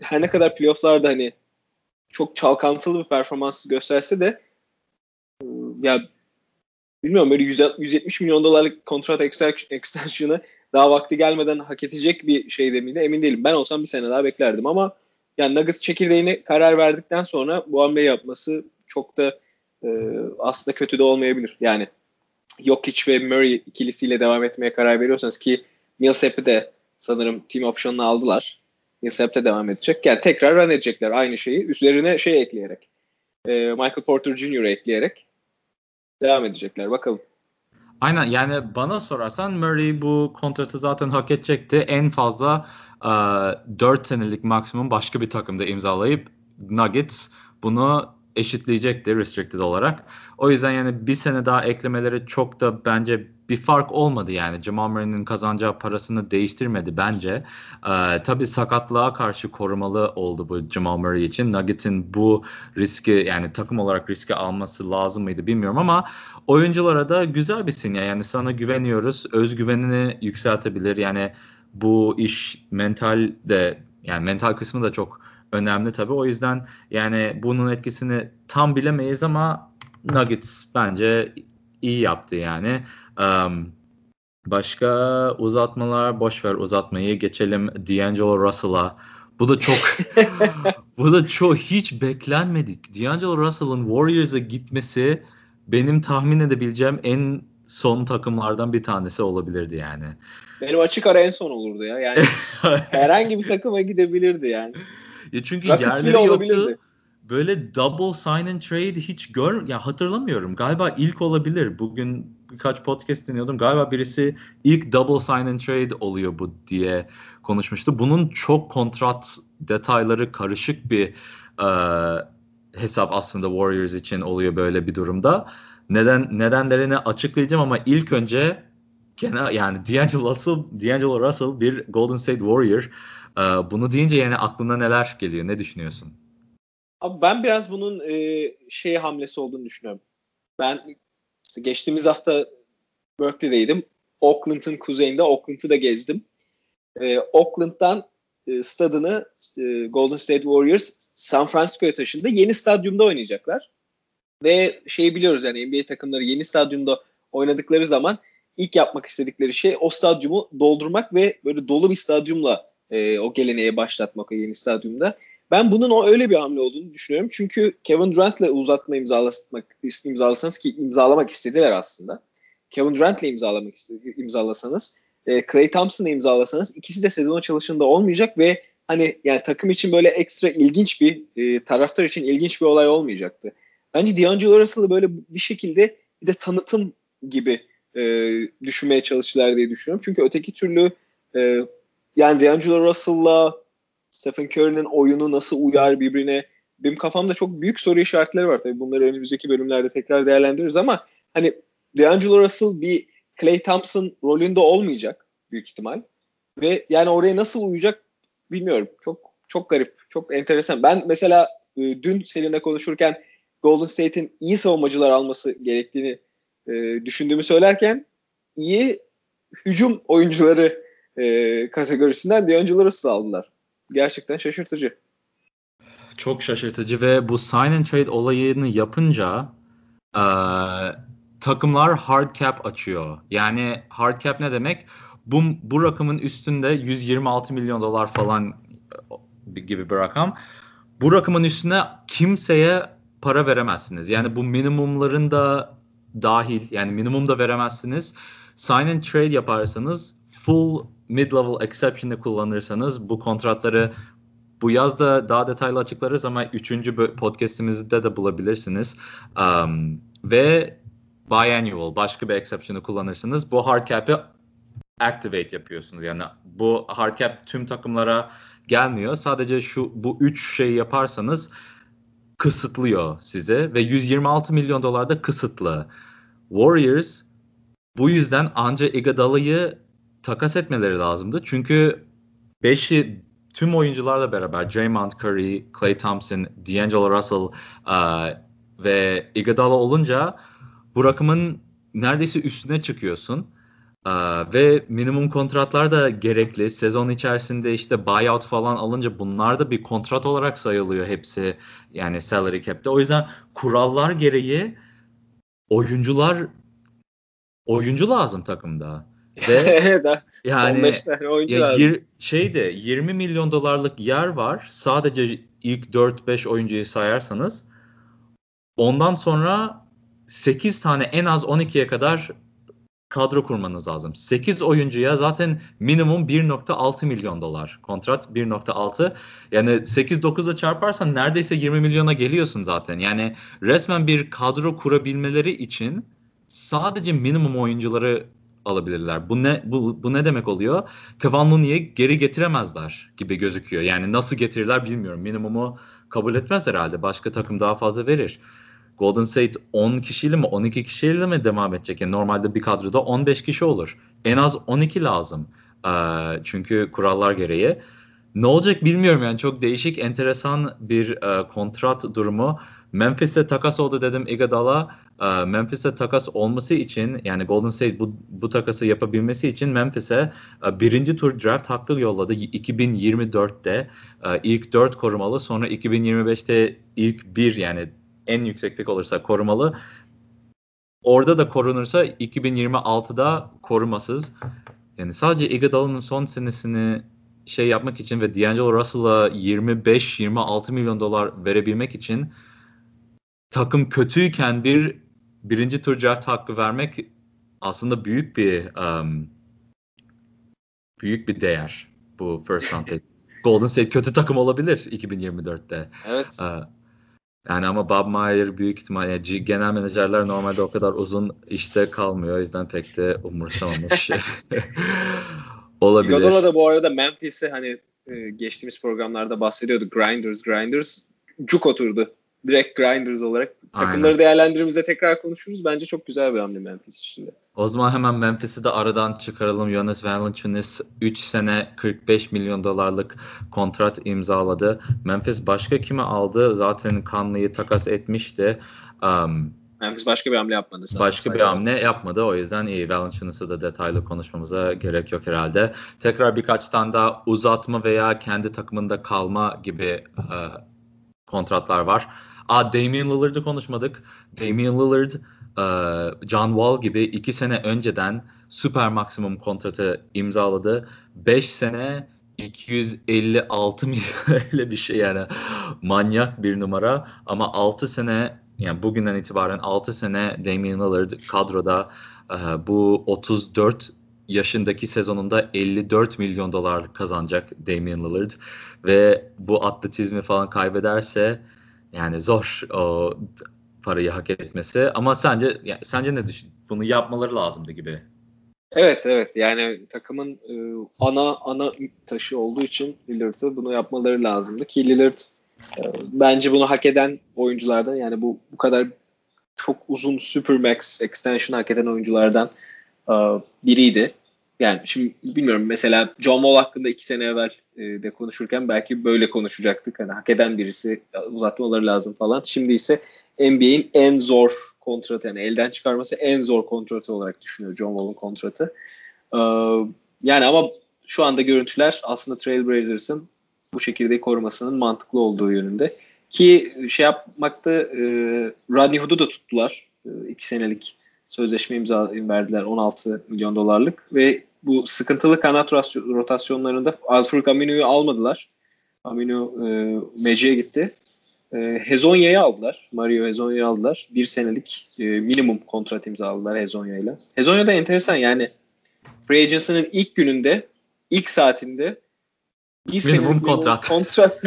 her ne kadar playofflarda hani çok çalkantılı bir performans gösterse de e, ya bilmiyorum böyle 100, 170 milyon dolarlık kontrat extension'ı daha vakti gelmeden hak edecek bir şey de emin değilim. Ben olsam bir sene daha beklerdim ama yani Nuggets çekirdeğine karar verdikten sonra bu hamleyi yapması çok da e, aslında kötü de olmayabilir. Yani Jokic ve Murray ikilisiyle devam etmeye karar veriyorsanız ki Millsap'i de sanırım team option'unu aldılar. Millsap'te devam edecek. Yani tekrar run edecekler aynı şeyi. Üstlerine şey ekleyerek. E, Michael Porter Jr. ekleyerek devam edecekler. Bakalım. Aynen yani bana sorarsan Murray bu kontratı zaten hak edecekti. En fazla uh, 4 senelik maksimum başka bir takımda imzalayıp Nuggets bunu eşitleyecekti restricted olarak. O yüzden yani bir sene daha eklemeleri çok da bence bir fark olmadı yani. Jamal Murray'nin kazanacağı parasını değiştirmedi bence. Ee, tabii sakatlığa karşı korumalı oldu bu Jamal Murray için. Nuggets'in bu riski yani takım olarak riski alması lazım mıydı bilmiyorum ama oyunculara da güzel bir sinyal. Yani sana güveniyoruz. Özgüvenini yükseltebilir. Yani bu iş mental de yani mental kısmı da çok önemli tabii. O yüzden yani bunun etkisini tam bilemeyiz ama Nuggets bence iyi yaptı yani. Um, başka uzatmalar boş ver uzatmayı geçelim D'Angelo Russell'a. Bu da çok bu da çok hiç beklenmedik. D'Angelo Russell'ın Warriors'a gitmesi benim tahmin edebileceğim en son takımlardan bir tanesi olabilirdi yani. Benim açık ara en son olurdu ya. Yani herhangi bir takıma gidebilirdi yani. Ya çünkü Rockets yerleri yoktu. Böyle double sign and trade hiç gör ya hatırlamıyorum. Galiba ilk olabilir. Bugün birkaç podcast dinliyordum. Galiba birisi ilk double sign and trade oluyor bu diye konuşmuştu. Bunun çok kontrat detayları karışık bir e, hesap aslında Warriors için oluyor böyle bir durumda. Neden nedenlerini açıklayacağım ama ilk önce genel yani D'Angelo Russell, D'Angelo Russell bir Golden State Warrior. Ee, bunu deyince yani aklına neler geliyor? Ne düşünüyorsun? Abi ben biraz bunun e, şey hamlesi olduğunu düşünüyorum. Ben işte geçtiğimiz hafta Berkeley'deydim. Oakland'ın kuzeyinde Oakland'ı da gezdim. E, Oakland'dan e, stadını e, Golden State Warriors San Francisco'ya taşındı. Yeni stadyumda oynayacaklar. Ve şeyi biliyoruz yani NBA takımları yeni stadyumda oynadıkları zaman ilk yapmak istedikleri şey o stadyumu doldurmak ve böyle dolu bir stadyumla e, o geleneğe başlatmak o yeni stadyumda. Ben bunun o öyle bir hamle olduğunu düşünüyorum. Çünkü Kevin Durant'la uzatma imzalamak imzalasanız ki imzalamak istediler aslında. Kevin Durant'la imzalamak imzalasanız, e, Clay Thompson'la imzalasanız ikisi de sezon çalışında olmayacak ve hani yani takım için böyle ekstra ilginç bir e, taraftar için ilginç bir olay olmayacaktı. Bence D'Angelo Russell'ı böyle bir şekilde bir de tanıtım gibi e, düşünmeye çalıştılar diye düşünüyorum. Çünkü öteki türlü e, yani D'Angelo Russell'la Stephen Curry'nin oyunu nasıl uyar birbirine benim kafamda çok büyük soru işaretleri var. Tabii bunları önümüzdeki bölümlerde tekrar değerlendiririz ama hani D'Angelo Russell bir Clay Thompson rolünde olmayacak büyük ihtimal. Ve yani oraya nasıl uyacak bilmiyorum. Çok çok garip, çok enteresan. Ben mesela e, dün seninle konuşurken Golden State'in iyi savunmacılar alması gerektiğini e, düşündüğümü söylerken iyi hücum oyuncuları e, kategorisinden D'Angelo Russell aldılar. Gerçekten şaşırtıcı. Çok şaşırtıcı ve bu sign and trade olayını yapınca e, takımlar hard cap açıyor. Yani hard cap ne demek? Bu, bu rakamın üstünde 126 milyon dolar falan gibi bir rakam. Bu rakamın üstüne kimseye para veremezsiniz. Yani bu minimumların da dahil yani minimum da veremezsiniz. Sign and trade yaparsanız full mid-level exception'ı kullanırsanız bu kontratları bu yazda daha detaylı açıklarız ama üçüncü podcastimizde de bulabilirsiniz. Um, ve biannual başka bir exception'ı kullanırsınız. Bu hard cap'i activate yapıyorsunuz. Yani bu hard cap tüm takımlara gelmiyor. Sadece şu bu üç şeyi yaparsanız kısıtlıyor size ve 126 milyon dolar da kısıtlı. Warriors bu yüzden anca Iguodala'yı takas etmeleri lazımdı. Çünkü 5'i tüm oyuncularla beraber Draymond Curry, Klay Thompson, D'Angelo Russell uh, ve Iguodala olunca bu rakamın neredeyse üstüne çıkıyorsun. Uh, ve minimum kontratlar da gerekli. Sezon içerisinde işte buyout falan alınca bunlar da bir kontrat olarak sayılıyor hepsi. Yani salary cap'te. O yüzden kurallar gereği oyuncular oyuncu lazım takımda. Ve yani 15 tane oyuncu ya, Yir, şeyde 20 milyon dolarlık yer var. Sadece ilk 4-5 oyuncuyu sayarsanız ondan sonra 8 tane en az 12'ye kadar kadro kurmanız lazım. 8 oyuncuya zaten minimum 1.6 milyon dolar. Kontrat 1.6. Yani 8-9'a çarparsan neredeyse 20 milyona geliyorsun zaten. Yani resmen bir kadro kurabilmeleri için sadece minimum oyuncuları alabilirler. Bu ne bu, bu ne demek oluyor? Kevin Looney'i geri getiremezler gibi gözüküyor. Yani nasıl getirirler bilmiyorum. Minimumu kabul etmez herhalde. Başka takım daha fazla verir. Golden State 10 kişiyle mi 12 kişiyle mi devam edecek? Yani normalde bir kadroda 15 kişi olur. En az 12 lazım. Ee, çünkü kurallar gereği. Ne olacak bilmiyorum yani çok değişik, enteresan bir e, kontrat durumu. Memphis'e takas oldu dedim Iguodala. E, Memphis'e takas olması için yani Golden State bu, bu takası yapabilmesi için Memphis'e e, birinci tur draft hakkı yolladı 2024'te. E, ilk 4 korumalı sonra 2025'te ilk 1 yani en yüksek pik olursa korumalı. Orada da korunursa 2026'da korumasız. Yani sadece Iguodala'nın son senesini şey yapmak için ve D'Angelo Russell'a 25-26 milyon dolar verebilmek için takım kötüyken bir birinci tur draft hakkı vermek aslında büyük bir um, büyük bir değer bu first round pick. Golden State kötü takım olabilir 2024'te. Evet. Ee, yani ama Bob Meyer büyük ihtimal yani genel menajerler normalde o kadar uzun işte kalmıyor. O yüzden pek de umursamamış. olabilir. Iguodala da bu arada Memphis'e hani geçtiğimiz programlarda bahsediyordu. Grinders, Grinders cuk oturdu direkt grinders olarak takımları Aynen. değerlendirmemize tekrar konuşuruz. Bence çok güzel bir hamle Memphis için de. O zaman hemen Memphis'i de aradan çıkaralım. Jonas Valanciunas 3 sene 45 milyon dolarlık kontrat imzaladı. Memphis başka kimi aldı? Zaten Conley'i takas etmişti. Um, Memphis başka bir hamle yapmadı. Sadece. başka bir hamle yapmadı. O yüzden iyi. Valanciunas'ı da detaylı konuşmamıza gerek yok herhalde. Tekrar birkaç tane daha uzatma veya kendi takımında kalma gibi e, kontratlar var. Aa, Damian Lillard'ı konuşmadık. Damian Lillard, e, John Wall gibi iki sene önceden süper maksimum kontratı imzaladı. 5 sene 256 milyon öyle bir şey yani manyak bir numara ama 6 sene yani bugünden itibaren 6 sene Damian Lillard kadroda e, bu 34 yaşındaki sezonunda 54 milyon dolar kazanacak Damian Lillard ve bu atletizmi falan kaybederse yani zor o parayı hak etmesi ama sence yani sence ne düşün? Bunu yapmaları lazımdı gibi. Evet evet yani takımın e, ana ana taşı olduğu için Lillard'ı bunu yapmaları lazımdı ki Lillard e, bence bunu hak eden oyunculardan yani bu bu kadar çok uzun Supermax extension hak eden oyunculardan e, biriydi. Yani şimdi bilmiyorum mesela John Wall hakkında iki sene evvel e, de konuşurken belki böyle konuşacaktık. Hani hak eden birisi uzatmaları lazım falan. Şimdi ise NBA'in en zor kontratı yani elden çıkarması en zor kontratı olarak düşünüyor John Wall'un kontratı. Ee, yani ama şu anda görüntüler aslında Trailblazers'ın bu çekirdeği korumasının mantıklı olduğu yönünde. Ki şey yapmakta e, Rodney Hood'u da tuttular. E, iki senelik sözleşme imza verdiler 16 milyon dolarlık ve bu sıkıntılı kanat rotasyonlarında Alfred Aminu'yu almadılar. Aminu e, Meci'ye gitti. E, Hezonya'yı aldılar. Mario Hezonya'yı aldılar. Bir senelik e, minimum kontrat imzaladılar Hezonya'yla. Hezonya da enteresan yani Free Agency'nin ilk gününde ilk saatinde bir Minimum kontrat. kontrat.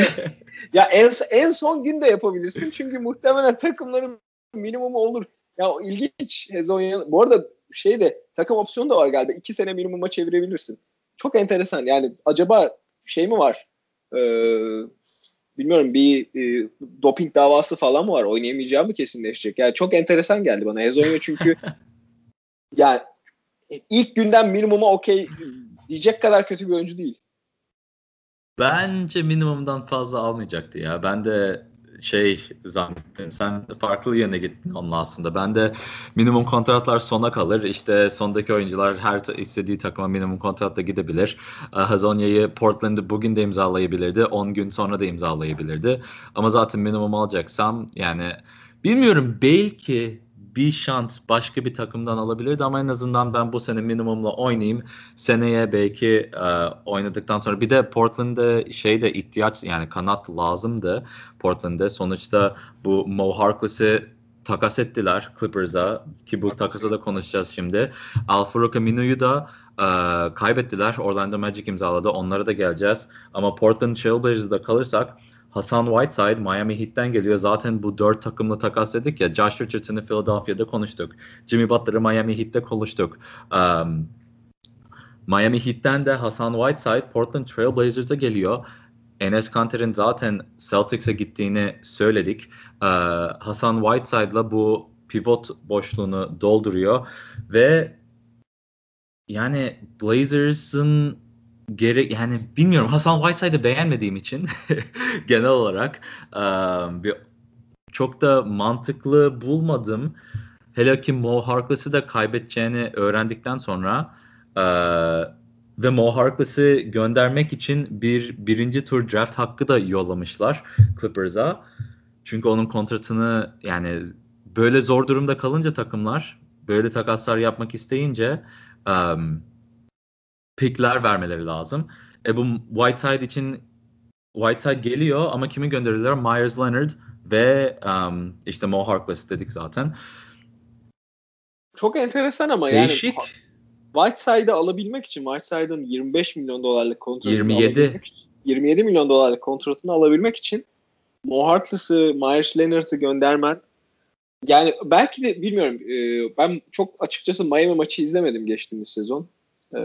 ya en, en son günde yapabilirsin çünkü muhtemelen takımların minimumu olur. Ya o ilginç Hezonya. Bu arada şey de takım opsiyonu da var galiba. İki sene minimuma çevirebilirsin. Çok enteresan. Yani acaba şey mi var? Ee, bilmiyorum bir e, doping davası falan mı var? Oynayamayacağı mı kesinleşecek? Yani çok enteresan geldi bana. Hezonya çünkü yani ilk günden minimuma okey diyecek kadar kötü bir oyuncu değil. Bence minimumdan fazla almayacaktı ya. Ben de şey zannettim. Sen farklı yöne gittin onunla aslında. Ben de minimum kontratlar sona kalır. İşte sondaki oyuncular her istediği takıma minimum kontratla gidebilir. Hazonya'yı Portland'ı bugün de imzalayabilirdi. 10 gün sonra da imzalayabilirdi. Ama zaten minimum alacaksam yani bilmiyorum belki bir şans başka bir takımdan alabilirdi ama en azından ben bu sene minimumla oynayayım. Seneye belki e, oynadıktan sonra bir de Portland'da şey de ihtiyaç yani kanat lazımdı Portland'da. Sonuçta bu Mo Harkless'i takas ettiler Clippers'a ki bu takası da konuşacağız şimdi. Alfaro Camino'yu da e, kaybettiler. Orlando Magic imzaladı. Onlara da geleceğiz. Ama Portland Trailblazers'da kalırsak Hasan Whiteside Miami Heat'ten geliyor. Zaten bu dört takımlı takas dedik ya. Josh Richardson'ı Philadelphia'da konuştuk. Jimmy Butler'ı Miami Heat'te konuştuk. Um, Miami Heat'ten de Hasan Whiteside Portland Trail Blazers'a geliyor. Enes Kanter'in zaten Celtics'e gittiğini söyledik. Ee, Hasan Whiteside'la bu pivot boşluğunu dolduruyor ve yani Blazers'ın gerek yani bilmiyorum Hasan Whiteside'ı beğenmediğim için genel olarak um, bir çok da mantıklı bulmadım. Hele ki Mo Harkless'ı da kaybedeceğini öğrendikten sonra uh, ve Mo Harkless'ı göndermek için bir birinci tur draft hakkı da yollamışlar Clippers'a. Çünkü onun kontratını yani böyle zor durumda kalınca takımlar böyle takaslar yapmak isteyince um, pickler vermeleri lazım. E bu Whiteside için Whiteside geliyor ama kimi gönderiyorlar? Myers Leonard ve um, işte Mo Harkless dedik zaten. Çok enteresan ama Değişik. yani Whiteside'ı alabilmek için Whiteside'ın 25 milyon dolarlık kontratını 27. alabilmek için 27 milyon dolarlık kontratını alabilmek için Mo Harkless'ı, Myers Leonard'ı göndermen yani belki de bilmiyorum e, ben çok açıkçası Miami maçı izlemedim geçtiğimiz sezon. E,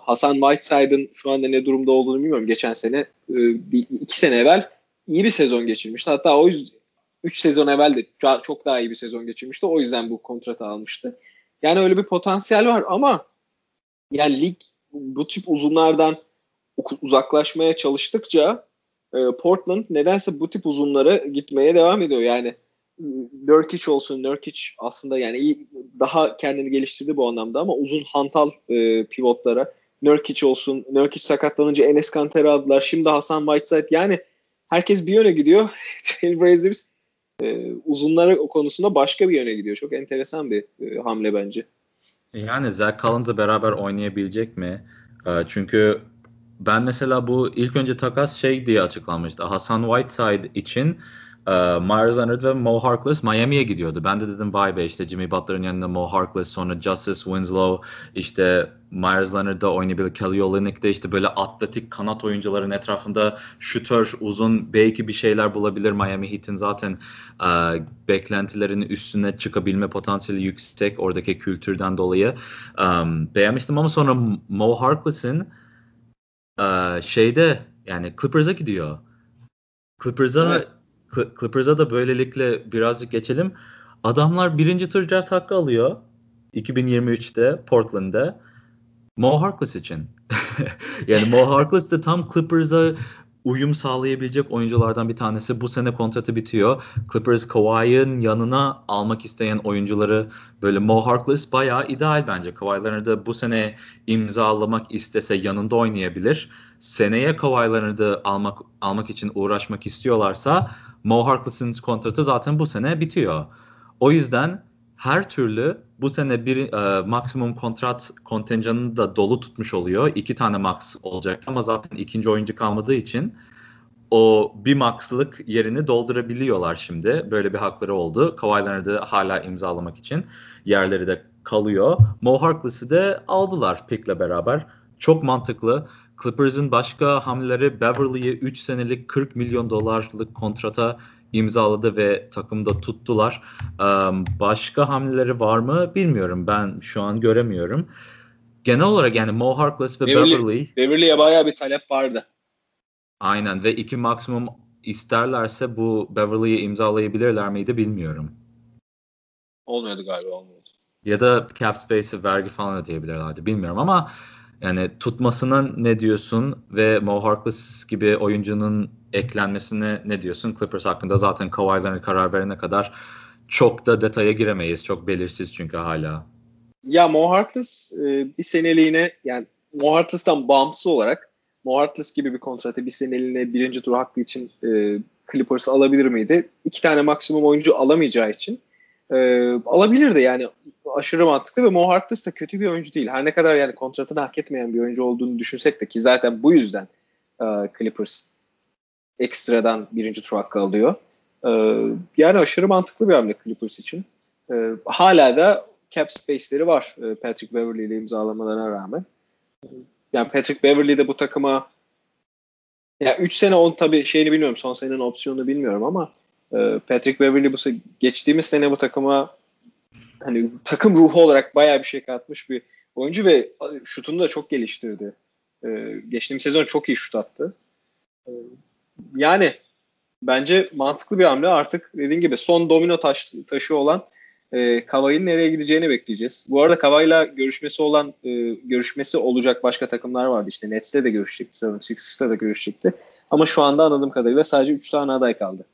Hasan Whiteside'ın şu anda ne durumda olduğunu bilmiyorum. Geçen sene e, bir, iki sene evvel iyi bir sezon geçirmişti. Hatta o yüzden 3 sezon evvel de çok daha iyi bir sezon geçirmişti. O yüzden bu kontratı almıştı. Yani öyle bir potansiyel var ama yani lig bu tip uzunlardan uzaklaşmaya çalıştıkça e, Portland nedense bu tip uzunlara gitmeye devam ediyor. Yani Nurkic olsun Nurkic aslında yani iyi, daha kendini geliştirdi bu anlamda ama uzun hantal e, pivotlara Nurkic olsun Nurkic sakatlanınca Enes Kanter'i aldılar. Şimdi Hasan Whiteside yani herkes bir yöne gidiyor. Trailblazers e, uzunları konusunda başka bir yöne gidiyor. Çok enteresan bir e, hamle bence. Yani Zach Collins'la beraber oynayabilecek mi? E, çünkü ben mesela bu ilk önce takas şey diye açıklanmıştı. Hasan Whiteside için e, Myers Leonard ve Mo Harkless Miami'ye gidiyordu. Ben de dedim vay be işte Jimmy Butler'ın yanında Mo Harkless sonra Justice Winslow işte Myers Leonard'da oynayabilir. Kelly Olynyk işte böyle atletik kanat oyuncuların etrafında şutör uzun belki bir şeyler bulabilir. Miami Heat'in zaten e, beklentilerinin üstüne çıkabilme potansiyeli yüksek oradaki kültürden dolayı. Um, beğenmiştim ama sonra Mo Harkless'in e, şeyde yani Clippers'a gidiyor. Clippers'a evet. Clippers'a da böylelikle birazcık geçelim. Adamlar birinci tur draft hakkı alıyor 2023'te Portland'da. Mo Harkless için. yani Mo Harkless de tam Clippers'a uyum sağlayabilecek oyunculardan bir tanesi. Bu sene kontratı bitiyor. Clippers Kawhi'nin yanına almak isteyen oyuncuları böyle Mo Harkless bayağı ideal bence. Kawhi Leonard'ı bu sene imzalamak istese yanında oynayabilir. Seneye Kawhi Leonard'ı almak almak için uğraşmak istiyorlarsa Mo Harkless'ın kontratı zaten bu sene bitiyor. O yüzden her türlü bu sene bir e, maksimum kontrat kontenjanını da dolu tutmuş oluyor. İki tane max olacak ama zaten ikinci oyuncu kalmadığı için o bir max'lık yerini doldurabiliyorlar şimdi. Böyle bir hakları oldu. Kawhi Leonard'ı hala imzalamak için yerleri de kalıyor. Mo Harkless'ı de aldılar pick'le beraber. Çok mantıklı. Clippers'ın başka hamleleri Beverly'ye 3 senelik 40 milyon dolarlık kontrata imzaladı ve takımda tuttular. Başka hamleleri var mı bilmiyorum. Ben şu an göremiyorum. Genel olarak yani Mo Harkless ve Beverly, Beverly Beverly'e bayağı bir talep vardı. Aynen ve iki maksimum isterlerse bu Beverly'yi imzalayabilirler miydi bilmiyorum. Olmuyordu galiba olmuyordu. Ya da cap space'i vergi falan ödeyebilirlerdi bilmiyorum ama yani tutmasına ne diyorsun ve Mo Harkless gibi oyuncunun eklenmesine ne diyorsun? Clippers hakkında zaten Kawhi'ların karar verene kadar çok da detaya giremeyiz. Çok belirsiz çünkü hala. Ya Mo Harkless e, bir seneliğine yani Mo Harkless'tan bağımsız olarak Mo Harkless gibi bir kontratı bir seneliğine birinci tur hakkı için e, Clippers alabilir miydi? İki tane maksimum oyuncu alamayacağı için e, alabilirdi yani aşırı mantıklı ve Mo Harkless da kötü bir oyuncu değil. Her ne kadar yani kontratını hak etmeyen bir oyuncu olduğunu düşünsek de ki zaten bu yüzden e, Clippers ekstradan birinci tur hakkı alıyor. E, yani aşırı mantıklı bir hamle Clippers için. E, hala da cap space'leri var e, Patrick Beverly ile imzalamalarına rağmen. Yani Patrick Beverly de bu takıma ya 3 sene on tabii şeyini bilmiyorum. Son senenin opsiyonunu bilmiyorum ama e, Patrick Beverly bu geçtiğimiz sene bu takıma hani takım ruhu olarak bayağı bir şey katmış bir oyuncu ve şutunu da çok geliştirdi. Ee, geçtiğimiz sezon çok iyi şut attı. Ee, yani bence mantıklı bir hamle. Artık dediğim gibi son domino taş, taşı olan e, Kavai'nin nereye gideceğini bekleyeceğiz. Bu arada Kavai'la görüşmesi olan e, görüşmesi olacak başka takımlar vardı. İşte Nets'te de görüşecekti sanırım. Sixers'ta da görüşecekti. Ama şu anda anladığım kadarıyla sadece 3 tane aday kaldı.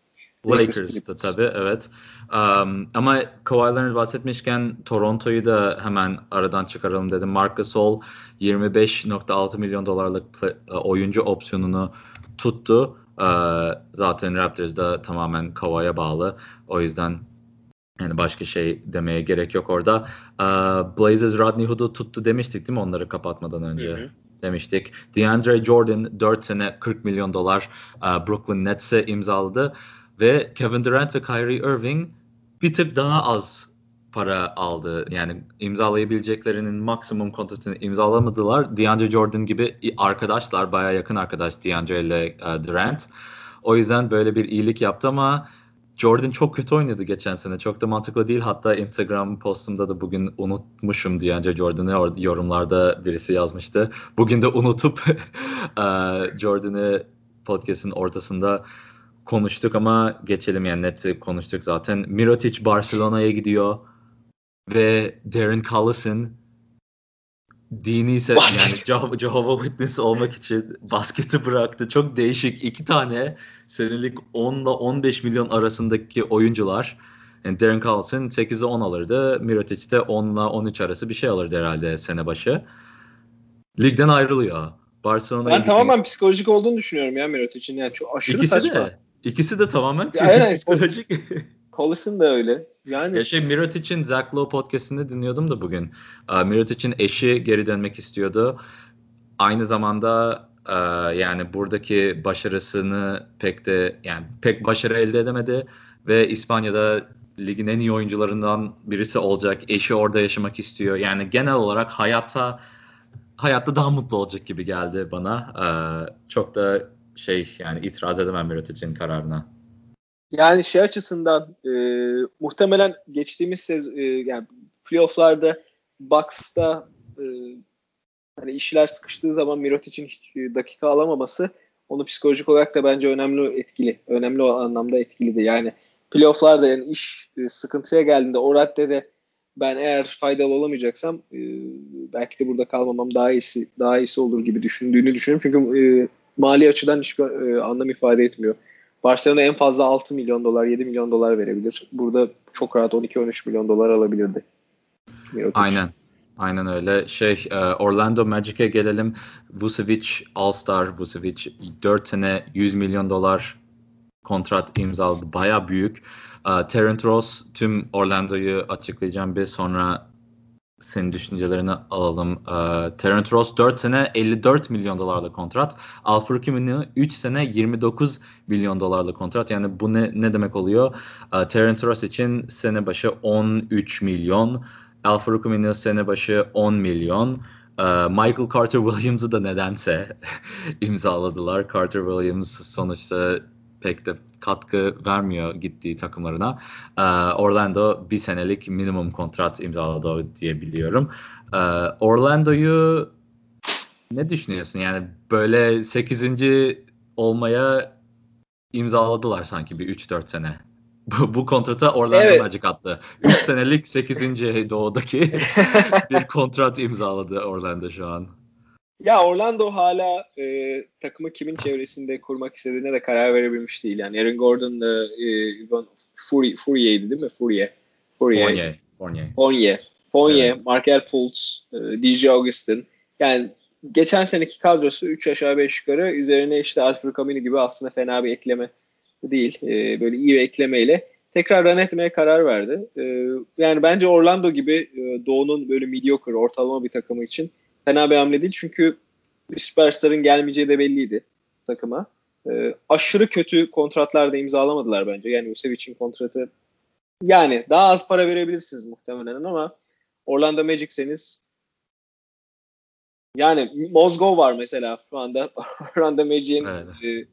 Lakers'ta tabii evet. Um, ama Kawhi Leonard bahsetmişken Toronto'yu da hemen aradan çıkaralım dedim. Marc Gasol 25.6 milyon dolarlık e, oyuncu opsiyonunu tuttu. Uh, zaten Raptors da tamamen Kawhi'ye bağlı. O yüzden yani başka şey demeye gerek yok orada. Uh, Blazers Rodney Hood'u tuttu demiştik değil mi onları kapatmadan önce? Hı hı demiştik. DeAndre Jordan 4 sene 40 milyon dolar uh, Brooklyn Nets'e imzaladı. Ve Kevin Durant ve Kyrie Irving bir tık daha az para aldı. Yani imzalayabileceklerinin maksimum kontratını imzalamadılar. DeAndre Jordan gibi arkadaşlar, baya yakın arkadaş DeAndre ile uh, Durant. O yüzden böyle bir iyilik yaptı ama Jordan çok kötü oynadı geçen sene. Çok da mantıklı değil. Hatta Instagram postumda da bugün unutmuşum DeAndre Jordan'ı yorumlarda birisi yazmıştı. Bugün de unutup uh, Jordan'ı podcast'in ortasında konuştuk ama geçelim yani net konuştuk zaten. Mirotic Barcelona'ya gidiyor ve Darren Collison dini ise yani Jehovah, Jehovah Witness olmak için basketi bıraktı. Çok değişik iki tane senelik 10 ile 15 milyon arasındaki oyuncular. Yani Darren Collison 8'e 10 alırdı. Mirotic de 10 ile 13 arası bir şey alırdı herhalde sene başı. Ligden ayrılıyor. Barcelona'ya Ben tamamen psikolojik olduğunu düşünüyorum ya Mirotic'in. Yani çok aşırı İkisi saçma. de. İkisi de tamamen Aynen. psikolojik. Collison da öyle. Yani ya şey Mirotic'in Zach Lowe podcast'ini dinliyordum da bugün. Uh, Mirotic'in eşi geri dönmek istiyordu. Aynı zamanda yani buradaki başarısını pek de yani pek başarı elde edemedi ve İspanya'da ligin en iyi oyuncularından birisi olacak. Eşi orada yaşamak istiyor. Yani genel olarak hayata hayatta daha mutlu olacak gibi geldi bana. Çok da şey yani itiraz edemem Mirotic'in kararına. Yani şey açısından e, muhtemelen geçtiğimiz sez e, yani playoff'larda Bucks'ta e, hani işler sıkıştığı zaman Mirotic'in hiç dakika alamaması onu psikolojik olarak da bence önemli etkili. Önemli o anlamda etkiliydi. Yani playoff'larda yani iş e, sıkıntıya geldiğinde o raddede ben eğer faydalı olamayacaksam e, belki de burada kalmamam daha iyisi daha iyisi olur gibi düşündüğünü düşünüyorum. Çünkü e, mali açıdan hiçbir e, anlam ifade etmiyor. Barcelona en fazla 6 milyon dolar, 7 milyon dolar verebilir. Burada çok rahat 12-13 milyon dolar alabilirdi. Mirotic. Aynen. Aynen öyle. Şey Orlando Magic'e gelelim. Vucevic All-Star Vucevic 4 sene 100 milyon dolar kontrat imzaladı. Baya büyük. Terence Ross tüm Orlando'yu açıklayacağım bir sonra senin düşüncelerini alalım. Uh, Terence Ross 4 sene 54 milyon dolarlık kontrat. Alfred Kimini 3 sene 29 milyon dolarlık kontrat. Yani bu ne ne demek oluyor? Uh, Terence Ross için sene başı 13 milyon. Alfred Kimini sene başı 10 milyon. Uh, Michael Carter Williams'ı da nedense imzaladılar. Carter Williams sonuçta pek de katkı vermiyor gittiği takımlarına. Uh, Orlando bir senelik minimum kontrat imzaladı diye biliyorum. Uh, Orlando'yu ne düşünüyorsun? Yani böyle 8. olmaya imzaladılar sanki bir 3-4 sene. Bu, bu kontrata Orlando evet. Magic attı. 3 senelik 8. doğudaki bir kontrat imzaladı Orlando şu an. Ya Orlando hala e, takımı kimin çevresinde kurmak istediğine de karar verebilmiş değil. Yani Aaron Gordon'la e, Fourier, Fourier'di değil mi? Fourier. Fourier. Fournier. Fournier. Fournier. Fournier, evet. Markel Fultz, e, DJ Augustin. Yani geçen seneki kadrosu 3 aşağı 5 yukarı. Üzerine işte Alfred Camino gibi aslında fena bir ekleme değil. E, böyle iyi bir eklemeyle tekrar run etmeye karar verdi. E, yani bence Orlando gibi e, Doğu'nun böyle mediocre, ortalama bir takımı için fena bir hamle değil. Çünkü süperstarın gelmeyeceği de belliydi takıma. E, aşırı kötü kontratlar da imzalamadılar bence. Yani Vucevic'in kontratı yani daha az para verebilirsiniz muhtemelen ama Orlando Magic'seniz yani Mozgov var mesela şu anda Orlando Magic'in e,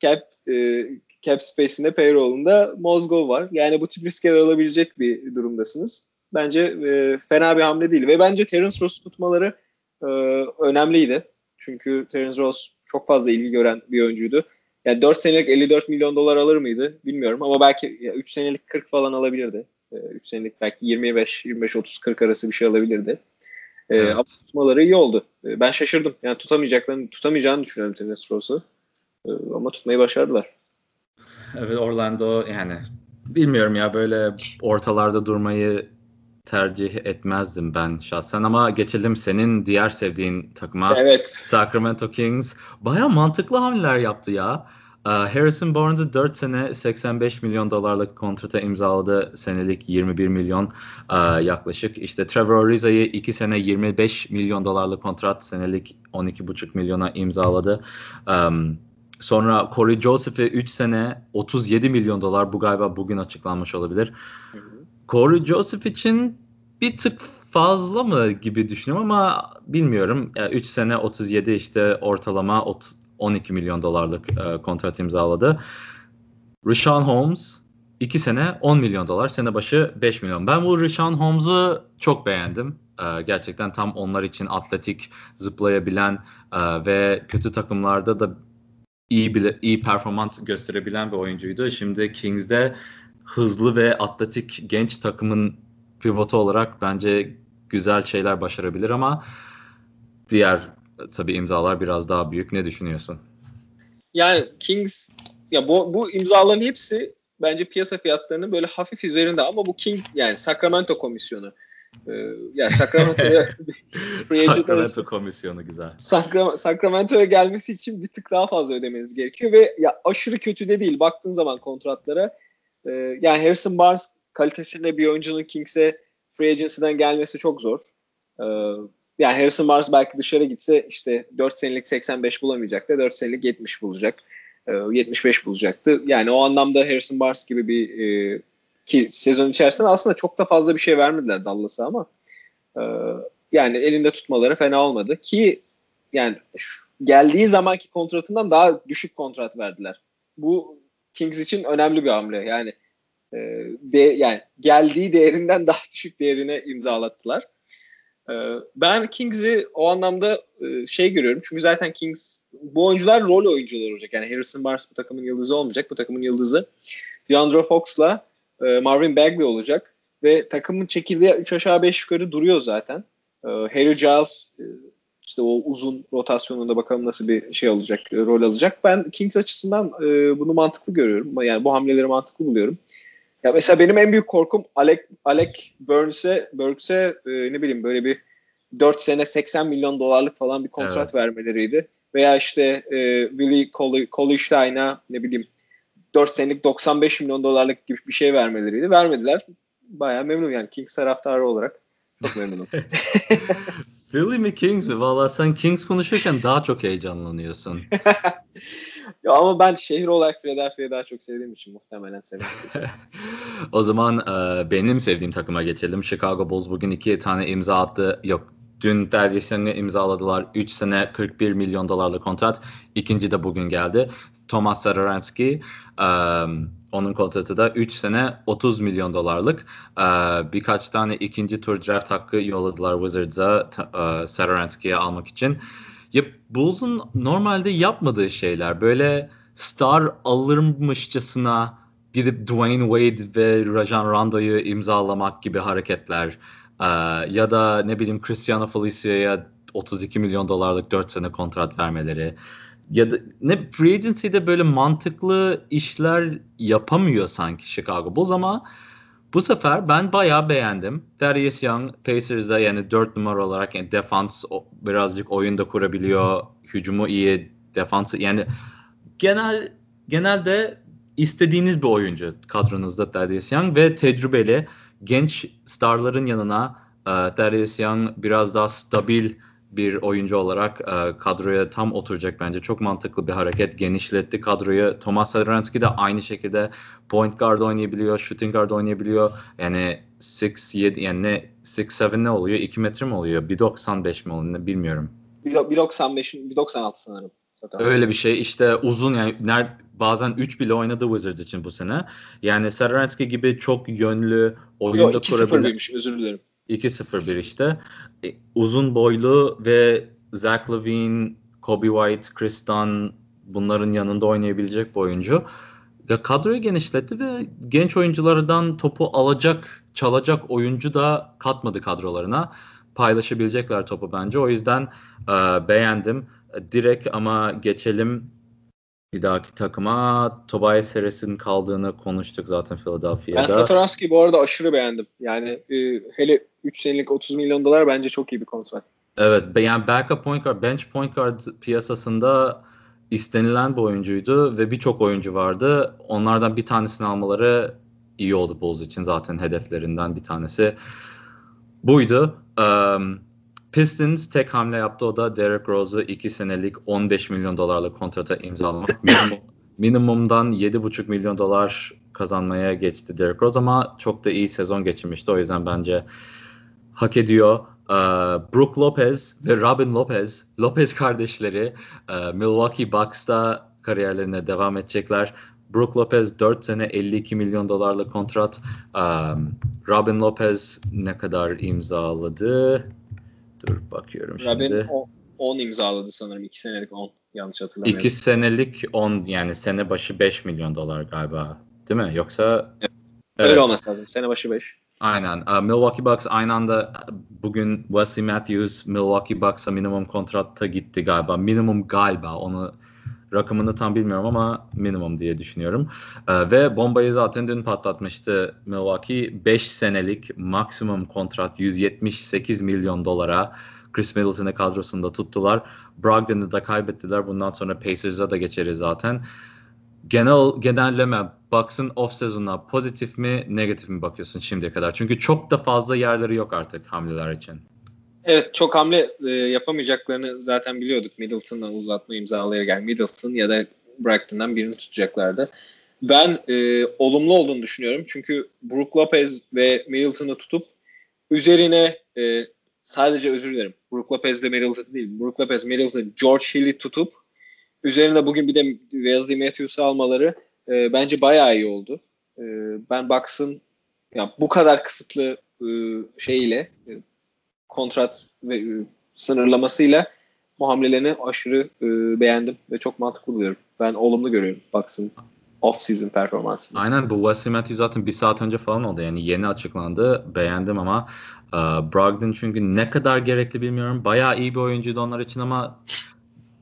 cap e, cap space'inde payroll'unda Mozgov var. Yani bu tip riskler alabilecek bir durumdasınız. Bence e, fena bir hamle değil. Ve bence Terence Ross tutmaları e, önemliydi. Çünkü Terence Ross çok fazla ilgi gören bir oyuncuydu. Yani 4 senelik 54 milyon dolar alır mıydı bilmiyorum ama belki 3 senelik 40 falan alabilirdi. 3 senelik belki 25, 25, 30, 40 arası bir şey alabilirdi. Evet. Ama tutmaları iyi oldu. Ben şaşırdım. Yani tutamayacaklarını, tutamayacağını düşünüyorum Terence Ross'u. Ama tutmayı başardılar. Evet Orlando yani bilmiyorum ya böyle ortalarda durmayı tercih etmezdim ben şahsen ama geçelim senin diğer sevdiğin takıma. Evet. Sacramento Kings. Baya mantıklı hamleler yaptı ya. Uh, Harrison Barnes'ı 4 sene 85 milyon dolarlık kontrata imzaladı. Senelik 21 milyon uh, yaklaşık. İşte Trevor Ariza'yı 2 sene 25 milyon dolarlık kontrat senelik 12,5 milyona imzaladı. Sonra Corey Joseph'e 3 sene 37 milyon dolar. Bu galiba bugün açıklanmış olabilir. Hı hı. Corey Joseph için bir tık fazla mı gibi düşünüyorum ama bilmiyorum. 3 yani sene 37 işte ortalama 12 milyon dolarlık e, kontrat imzaladı. Rashawn Holmes 2 sene 10 milyon dolar. Sene başı 5 milyon. Ben bu Rashawn Holmes'u çok beğendim. E, gerçekten tam onlar için atletik, zıplayabilen e, ve kötü takımlarda da iyi bile iyi performans gösterebilen bir oyuncuydu. Şimdi Kings'de hızlı ve atletik genç takımın pivotu olarak bence güzel şeyler başarabilir ama diğer tabii imzalar biraz daha büyük. Ne düşünüyorsun? Yani Kings ya bu, bu imzaların hepsi bence piyasa fiyatlarının böyle hafif üzerinde ama bu King yani Sacramento komisyonu ee, yani Sacramento'ya Sacramento komisyonu güzel. Sacra, Sacramento'ya gelmesi için bir tık daha fazla ödemeniz gerekiyor ve ya aşırı kötü de değil baktığın zaman kontratlara. E, yani Harrison Barnes kalitesinde bir oyuncunun Kings'e free agency'den gelmesi çok zor. E, yani Harrison Barnes belki dışarı gitse işte 4 senelik 85 bulamayacaktı. 4 senelik 70 bulacak. E, 75 bulacaktı. Yani o anlamda Harrison Barnes gibi bir e, ki sezon içerisinde aslında çok da fazla bir şey vermediler Dallas'a ama e, yani elinde tutmaları fena olmadı ki yani şu, geldiği zamanki kontratından daha düşük kontrat verdiler. Bu Kings için önemli bir hamle. Yani e, de, yani geldiği değerinden daha düşük değerine imzalattılar. E, ben Kings'i o anlamda e, şey görüyorum. Çünkü zaten Kings bu oyuncular rol oyuncuları olacak. Yani Harrison Barnes bu takımın yıldızı olmayacak. Bu takımın yıldızı DeAndre Fox'la e, Marvin Bagley olacak ve takımın çekirdeği 3 aşağı 5 yukarı duruyor zaten. E, Harry Giles e, işte o uzun rotasyonunda bakalım nasıl bir şey olacak, rol alacak. Ben Kings açısından bunu mantıklı görüyorum. Yani bu hamleleri mantıklı buluyorum. Ya mesela benim en büyük korkum Alec, Alec Burns'e Burks'e ne bileyim böyle bir 4 sene 80 milyon dolarlık falan bir kontrat evet. vermeleriydi. Veya işte e, Willie Coley, ne bileyim 4 senelik 95 milyon dolarlık gibi bir şey vermeleriydi. Vermediler. Bayağı memnunum yani Kings taraftarı olarak. Çok memnunum. Philly mi Kings mi? Valla sen Kings konuşurken daha çok heyecanlanıyorsun. ya ama ben şehir olarak Philadelphia'yı daha çok sevdiğim için muhtemelen seviyorum. o zaman e, benim sevdiğim takıma geçelim. Chicago Bulls bugün iki tane imza attı. Yok Dün Dergisyen'le imzaladılar. 3 sene 41 milyon dolarlık kontrat. İkinci de bugün geldi. Thomas Saransky um, onun kontratı da 3 sene 30 milyon dolarlık. Uh, birkaç tane ikinci tur draft hakkı yolladılar Wizards'a Saransky'ye almak için. Ya Bulls'un normalde yapmadığı şeyler böyle star alırmışçasına gidip Dwayne Wade ve Rajon Rondo'yu imzalamak gibi hareketler ee, ya da ne bileyim Cristiano Felicia'ya 32 milyon dolarlık 4 sene kontrat vermeleri ya da ne free agency'de böyle mantıklı işler yapamıyor sanki Chicago Bulls ama bu sefer ben bayağı beğendim. Darius Young Pacers'da yani 4 numara olarak yani defans birazcık oyunda kurabiliyor. Hücumu iyi, defansı yani genel genelde istediğiniz bir oyuncu kadronuzda Darius Young ve tecrübeli genç starların yanına e, Darius Young biraz daha stabil bir oyuncu olarak e, kadroya tam oturacak bence. Çok mantıklı bir hareket. Genişletti kadroyu. Thomas Satoransky de aynı şekilde point guard oynayabiliyor, shooting guard oynayabiliyor. Yani 6-7 yani ne 6-7 ne oluyor? 2 metre mi oluyor? 1.95 mi oluyor? Bilmiyorum. 1.95 1.96 sanırım. Zaten. Öyle bir şey işte uzun yani ner, bazen 3 bile oynadı Wizards için bu sene. Yani Saransky gibi çok yönlü oyunda Yo, kurabilen. 2-0 özür dilerim. 2-0-1 işte. E, uzun boylu ve Zach Levine, Kobe White, Chris Dunn bunların yanında oynayabilecek bir oyuncu. Ya kadroyu genişletti ve genç oyunculardan topu alacak, çalacak oyuncu da katmadı kadrolarına. Paylaşabilecekler topu bence. O yüzden e, beğendim. Direkt ama geçelim bir dahaki takıma. Tobias Harris'in kaldığını konuştuk zaten Philadelphia'da. Ben Satoranski bu arada aşırı beğendim. Yani e, hele 3 senelik 30 milyon dolar bence çok iyi bir kontrat. Evet yani backup point guard, bench point guard piyasasında istenilen bir oyuncuydu ve birçok oyuncu vardı. Onlardan bir tanesini almaları iyi oldu Bulls için zaten hedeflerinden bir tanesi buydu. Um, Pistons tek hamle yaptı o da Derrick Rose'u 2 senelik 15 milyon dolarlık kontrata imzalamak. Minimum, minimumdan 7,5 milyon dolar kazanmaya geçti Derrick Rose ama çok da iyi sezon geçirmişti. O yüzden bence hak ediyor. Ee, Brook Lopez ve Robin Lopez, Lopez kardeşleri e, Milwaukee Bucks'ta kariyerlerine devam edecekler. Brook Lopez 4 sene 52 milyon dolarlık kontrat. Um, Robin Lopez ne kadar imzaladı? Dur bakıyorum Robin, şimdi. O, 10 imzaladı sanırım. 2 senelik 10 yanlış hatırlamıyorum. 2 senelik 10 yani sene başı 5 milyon dolar galiba. Değil mi? Yoksa evet. Öyle olması lazım. Sene başı 5. Aynen. Uh, Milwaukee Bucks aynı anda bugün Wesley Matthews Milwaukee Bucks'a minimum kontratta gitti galiba. Minimum galiba. Onu rakamını tam bilmiyorum ama minimum diye düşünüyorum. Uh, ve bombayı zaten dün patlatmıştı Milwaukee. 5 senelik maksimum kontrat 178 milyon dolara Chris Middleton'ı kadrosunda tuttular. Brogdon'ı da kaybettiler. Bundan sonra Pacers'a da geçeriz zaten. Genel genelleme Bucks'ın off sezonuna pozitif mi negatif mi bakıyorsun şimdiye kadar? Çünkü çok da fazla yerleri yok artık hamleler için. Evet çok hamle e, yapamayacaklarını zaten biliyorduk. Middleton'la uzatma imzalayarak Middleton ya da Brogdon'dan birini tutacaklardı. Ben e, olumlu olduğunu düşünüyorum. Çünkü Brook Lopez ve Middleton'ı tutup üzerine e, sadece özür dilerim. Brook Lopez de Middleton değil. Brook Lopez, Middleton, George Hill'i tutup üzerine bugün bir de Wesley Matthews'u almaları e, bence bayağı iyi oldu. E, ben Bucks'ın ya bu kadar kısıtlı e, şeyle e, kontrat ve e, sınırlamasıyla bu hamlelerini aşırı e, beğendim ve çok mantıklı buluyorum. Ben olumlu görüyorum Bucks'ın off-season performansını. Aynen bu Wesley Matthews zaten bir saat önce falan oldu. Yani yeni açıklandı. Beğendim ama e, Brogdon çünkü ne kadar gerekli bilmiyorum. Bayağı iyi bir oyuncuydu onlar için ama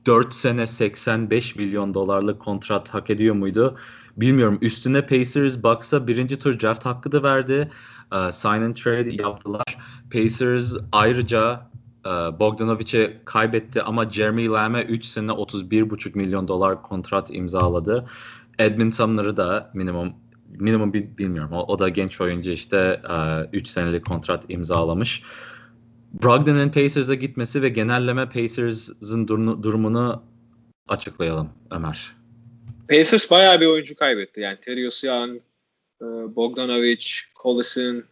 4 sene 85 milyon dolarlık kontrat hak ediyor muydu? Bilmiyorum. Üstüne Pacers Bucks'a birinci tur draft hakkı da verdi. Uh, sign and trade yaptılar. Pacers ayrıca uh, Bogdanovic'e kaybetti ama Jeremy Lamb'e 3 sene 31,5 milyon dolar kontrat imzaladı. Sumner'ı da minimum minimum bilmiyorum. O, o da genç oyuncu işte 3 uh, senelik kontrat imzalamış. Brogdon'un Pacers'a gitmesi ve genelleme Pacers'ın durumunu açıklayalım Ömer. Pacers bayağı bir oyuncu kaybetti. Yani Terios Young, e, Bogdanovic, Collison,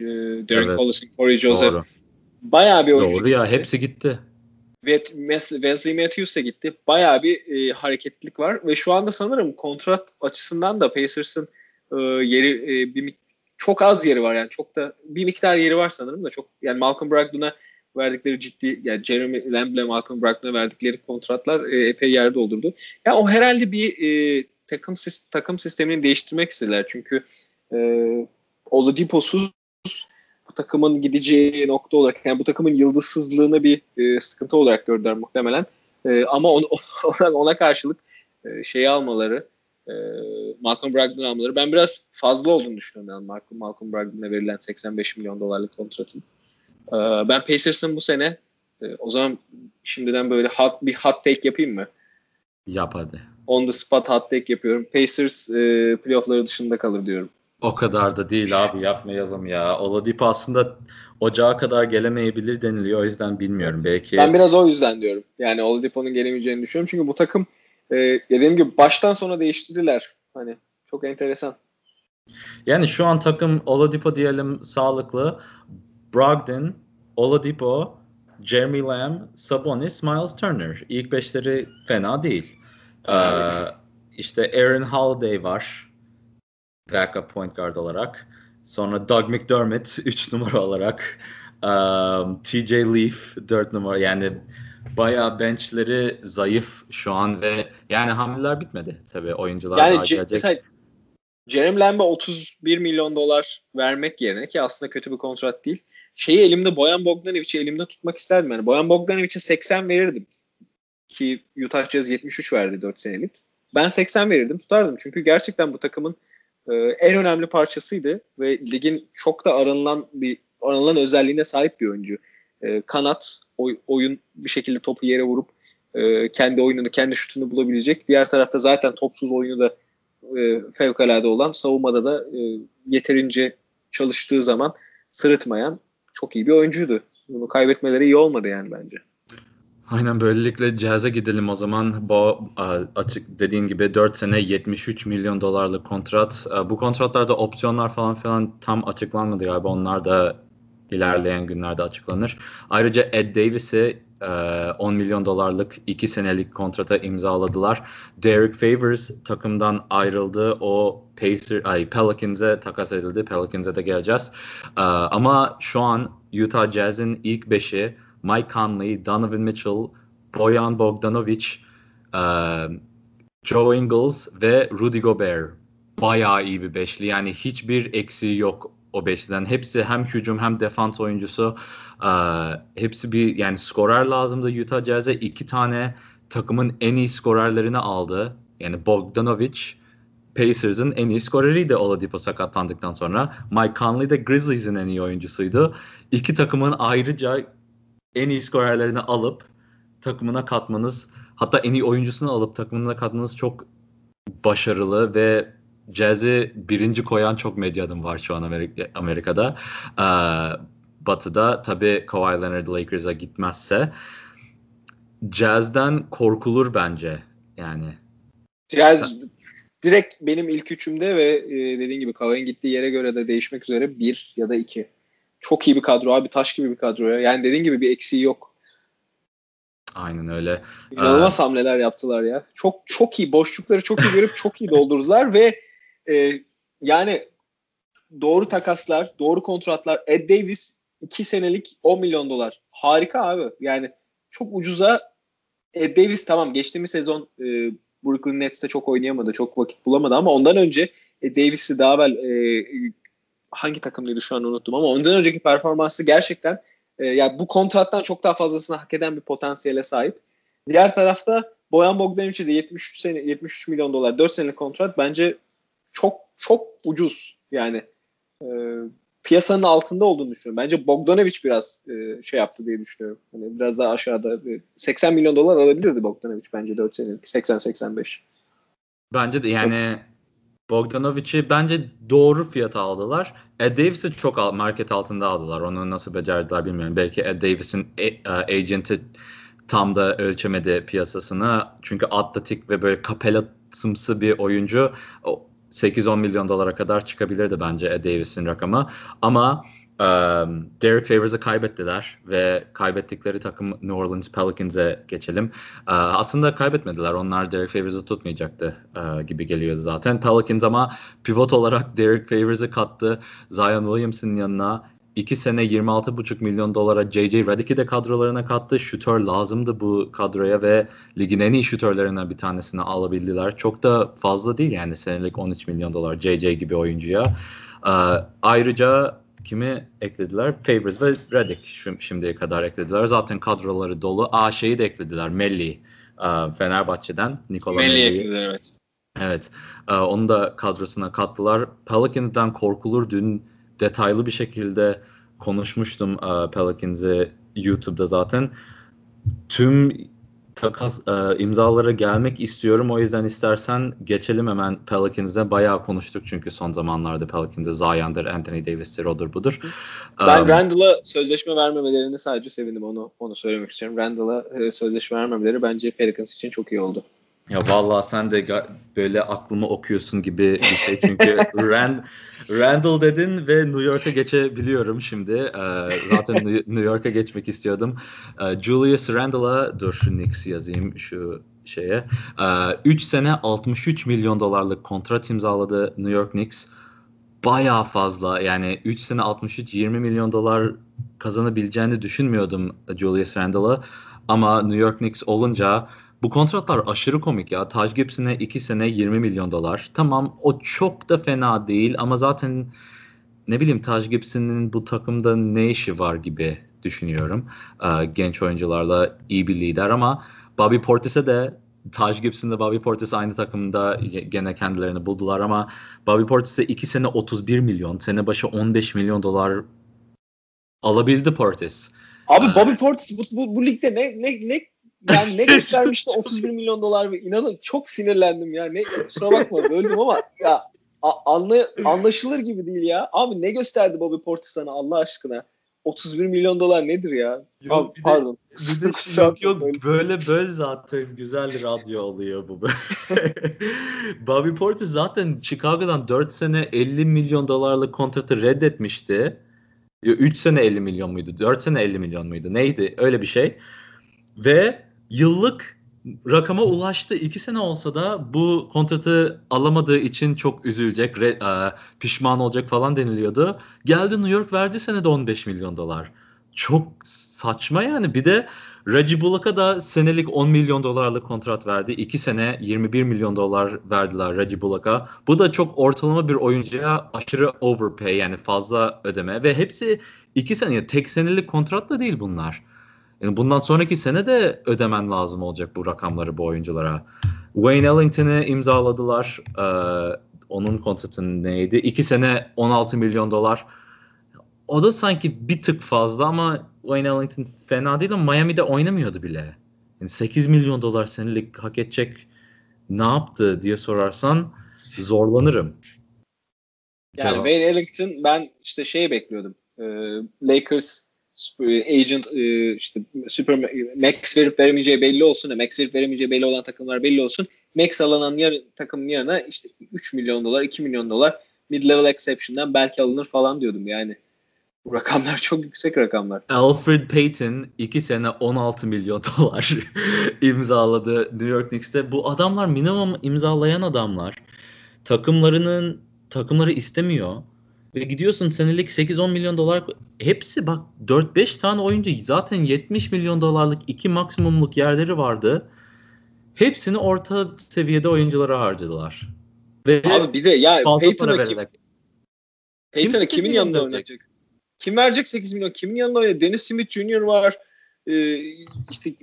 e, Derek evet. Collison, Corey Joseph. Doğru. Bayağı bir oyuncu. Doğru ya hepsi gitti. Ve Wesley Matthews de gitti. Bayağı bir e, hareketlilik var ve şu anda sanırım kontrat açısından da Pacers'ın e, yeri e, bir çok az yeri var yani çok da bir miktar yeri var sanırım da çok yani Malcolm Brogdon'a verdikleri ciddi yani Jeremy Lamb'le Malcolm Brogdon'a verdikleri kontratlar e, epey yer doldurdu. Ya yani o herhalde bir e, takım takım sistemini değiştirmek istediler. Çünkü e, Oladipo'suz bu takımın gideceği nokta olarak yani bu takımın yıldızsızlığını bir e, sıkıntı olarak gördüler muhtemelen. E, ama on, ona, ona karşılık e, şeyi almaları e, Malcolm Brogdon almaları ben biraz fazla olduğunu düşünüyorum yani Malcolm, Malcolm Brogdon'a verilen 85 milyon dolarlık kontratın. E, ben Pacers'ın bu sene e, o zaman şimdiden böyle hot, bir hot take yapayım mı? Yap hadi. On the spot hot take yapıyorum. Pacers e, playoffları dışında kalır diyorum. O kadar da değil abi yapmayalım ya. Oladipo aslında ocağa kadar gelemeyebilir deniliyor. O yüzden bilmiyorum. Belki Ben biraz o yüzden diyorum. Yani Oladipo'nun gelemeyeceğini düşünüyorum. Çünkü bu takım e, dediğim gibi baştan sona değiştirdiler. Hani çok enteresan. Yani şu an takım Oladipo diyelim sağlıklı. Brogdon, Oladipo, Jeremy Lamb, Sabonis, Miles Turner. İlk beşleri fena değil. Ee, işte Aaron Holiday var. Backup point guard olarak. Sonra Doug McDermott 3 numara olarak. Um, TJ Leaf 4 numara. Yani bayağı benchleri zayıf şu an ve yani hamleler bitmedi tabii oyuncular yani daha gelecek. Mesela Jeremy Lamb'e 31 milyon dolar vermek yerine ki aslında kötü bir kontrat değil. Şeyi elimde Boyan Bogdanovic'i elimde tutmak isterdim. Yani Boyan Bogdanovic'e 80 verirdim. Ki Utah Jazz 73 verdi 4 senelik. Ben 80 verirdim tutardım. Çünkü gerçekten bu takımın e, en önemli parçasıydı ve ligin çok da aranılan bir aranılan özelliğine sahip bir oyuncu e, kanat oy, oyun bir şekilde topu yere vurup e, kendi oyununu, kendi şutunu bulabilecek. Diğer tarafta zaten topsuz oyunu da e, fevkalade olan, savunmada da e, yeterince çalıştığı zaman sırıtmayan çok iyi bir oyuncuydu. Bunu kaybetmeleri iyi olmadı yani bence. Aynen böylelikle Jazz'e gidelim o zaman. Bu açık dediğin gibi 4 sene 73 milyon dolarlık kontrat. Bu kontratlarda opsiyonlar falan filan tam açıklanmadı galiba. Onlar da ilerleyen günlerde açıklanır. Ayrıca Ed Davis'i 10 e, milyon dolarlık 2 senelik kontrata imzaladılar. Derek Favors takımdan ayrıldı. O Pacer, ay Pelicans'e takas edildi. Pelicans'e de geleceğiz. E, ama şu an Utah Jazz'in ilk beşi Mike Conley, Donovan Mitchell, Boyan Bogdanovic, e, Joe Ingles ve Rudy Gobert. Bayağı iyi bir beşli. Yani hiçbir eksiği yok o beşliden. Hepsi hem hücum hem defans oyuncusu. E, hepsi bir yani skorer lazımdı Utah Jazz'e. iki tane takımın en iyi skorerlerini aldı. Yani Bogdanovic Pacers'ın en iyi skoreriydi Oladipo sakatlandıktan sonra. Mike Conley de Grizzlies'in en iyi oyuncusuydu. İki takımın ayrıca en iyi skorerlerini alıp takımına katmanız hatta en iyi oyuncusunu alıp takımına katmanız çok başarılı ve Jazz'i birinci koyan çok medyanın var şu an Amerika, Amerika'da. Ee, batı'da tabii Kawhi Leonard Lakers'a gitmezse Jazz'den korkulur bence yani. Jazz direkt benim ilk üçümde ve e, dediğin gibi Kawhi'nin gittiği yere göre de değişmek üzere bir ya da iki. Çok iyi bir kadro abi taş gibi bir kadro ya. Yani dediğin gibi bir eksiği yok. Aynen öyle. İnanılmaz ee, hamleler yaptılar ya. Çok çok iyi boşlukları çok iyi görüp çok iyi doldurdular ve e, yani doğru takaslar, doğru kontratlar. Ed Davis 2 senelik 10 milyon dolar. Harika abi. Yani çok ucuza Ed Davis tamam geçtiğimiz sezon e, Brooklyn Nets'te çok oynayamadı. Çok vakit bulamadı ama ondan önce e, Davis'i daha evvel e, hangi takımdaydı şu an unuttum ama ondan önceki performansı gerçekten e, yani bu kontrattan çok daha fazlasını hak eden bir potansiyele sahip. Diğer tarafta Boyan Bogdanovic'e de 73 sene 73 milyon dolar 4 senelik kontrat bence çok çok ucuz. Yani e, piyasanın altında olduğunu düşünüyorum. Bence Bogdanovic biraz e, şey yaptı diye düşünüyorum. Hani biraz daha aşağıda 80 e, milyon dolar alabilirdi Bogdanovic bence 4 senelik 80-85. Bence de yani Bogdanovic'i bence doğru fiyata aldılar. Ed Davis'i çok market altında aldılar. Onu nasıl becerdiler bilmiyorum. Belki Ed Davis'in e, e, agenti tam da ölçemedi piyasasını. Çünkü atletik ve böyle kapellasımsı bir oyuncu. 8-10 milyon dolara kadar çıkabilirdi bence Ed Davis'in rakamı. Ama um, Derek Favors'ı kaybettiler ve kaybettikleri takım New Orleans Pelicans'e geçelim. Uh, aslında kaybetmediler. Onlar Derek Favors'ı tutmayacaktı uh, gibi geliyor zaten. Pelicans ama pivot olarak Derek Favors'ı kattı. Zion Williams'ın yanına 2 sene 26,5 milyon dolara J.J. Redick'i de kadrolarına kattı. Şutör lazımdı bu kadroya ve ligin en iyi şutörlerinden bir tanesini alabildiler. Çok da fazla değil yani senelik 13 milyon dolar J.J. gibi oyuncuya. Ee, ayrıca kimi eklediler? Favors ve Redick şimdiye kadar eklediler. Zaten kadroları dolu. Aa şeyi de eklediler. Melli e, Fenerbahçe'den. Nikola Melli eklediler evet. Evet. E, onu da kadrosuna kattılar. Pelicans'dan korkulur. Dün detaylı bir şekilde konuşmuştum e, Pelicans'ı YouTube'da zaten. Tüm takas e, imzalara gelmek istiyorum. O yüzden istersen geçelim hemen Pelicans'e. Bayağı konuştuk çünkü son zamanlarda Pelicans'e Zion'dır, Anthony Davis'tir, odur budur. Ben um, Randall'a sözleşme vermemelerine sadece sevindim. Onu onu söylemek istiyorum. Randall'a e, sözleşme vermemeleri bence Pelicans için çok iyi oldu. Ya vallahi sen de böyle aklımı okuyorsun gibi bir şey çünkü Rand Randall dedin ve New York'a geçebiliyorum şimdi. Ee, zaten New York'a geçmek istiyordum. Ee, Julius Randall'a dur şu Knicks yazayım şu şeye. 3 ee, sene 63 milyon dolarlık kontrat imzaladı New York Knicks. Bayağı fazla yani 3 sene 63 20 milyon dolar kazanabileceğini düşünmüyordum Julius Randall'a. Ama New York Knicks olunca bu kontratlar aşırı komik ya. Taj Gibson'e 2 sene 20 milyon dolar. Tamam o çok da fena değil ama zaten ne bileyim Taj Gibson'ın bu takımda ne işi var gibi düşünüyorum. Ee, genç oyuncularla iyi bir lider ama Bobby Portis'e de Taj Gibson'la Bobby Portis aynı takımda gene kendilerini buldular ama Bobby Portis'e 2 sene 31 milyon, sene başı 15 milyon dolar alabildi Portis. Abi ee, Bobby Portis bu, bu, bu ligde ne ne ne yani ne göstermişti 31 milyon dolar ve inanın çok sinirlendim ya. Ne kusura bakma böldüm ama ya anla, anlaşılır gibi değil ya. Abi ne gösterdi Bobby Portis sana Allah aşkına? 31 milyon dolar nedir ya? Yok, Abi, pardon. De, bir de, yok yok böyle böyle zaten güzel radyo oluyor bu. Bobby Portis zaten Chicago'dan 4 sene 50 milyon dolarlık kontratı reddetmişti. 3 sene 50 milyon muydu? 4 sene 50 milyon muydu? Neydi? Öyle bir şey. Ve yıllık rakama ulaştı. İki sene olsa da bu kontratı alamadığı için çok üzülecek, re, e, pişman olacak falan deniliyordu. Geldi New York verdi senede 15 milyon dolar. Çok saçma yani. Bir de Reggie Bullock'a da senelik 10 milyon dolarlık kontrat verdi. 2 sene 21 milyon dolar verdiler Reggie Bullock'a. Bu da çok ortalama bir oyuncuya aşırı overpay yani fazla ödeme ve hepsi 2 sene tek senelik kontrat da değil bunlar. Yani bundan sonraki sene de ödemen lazım olacak bu rakamları bu oyunculara. Wayne Ellington'ı imzaladılar. Ee, onun kontratı neydi? 2 sene 16 milyon dolar. O da sanki bir tık fazla ama Wayne Ellington fena değil ama Miami'de oynamıyordu bile. Yani 8 milyon dolar senelik hak edecek ne yaptı diye sorarsan zorlanırım. Yani Cevap. Wayne Ellington ben işte şey bekliyordum. Ee, Lakers agent e, işte super max verip veremeyeceği belli olsun. Max verip veremeyeceği belli olan takımlar belli olsun. Max alınan yer, takımın yanına işte 3 milyon dolar, 2 milyon dolar mid-level exception'dan belki alınır falan diyordum yani. Bu rakamlar çok yüksek rakamlar. Alfred Payton 2 sene 16 milyon dolar imzaladı New York Knicks'te. Bu adamlar minimum imzalayan adamlar. Takımlarının takımları istemiyor. Ve gidiyorsun senelik 8-10 milyon dolar hepsi bak 4-5 tane oyuncu zaten 70 milyon dolarlık iki maksimumluk yerleri vardı. Hepsini orta seviyede oyunculara harcadılar. Ve Abi bir de ya Payton'a kim, Kim kimin yanında oynayacak? Kim verecek 8 milyon? Kimin yanında oynayacak? Dennis Smith Jr. var. Ee, işte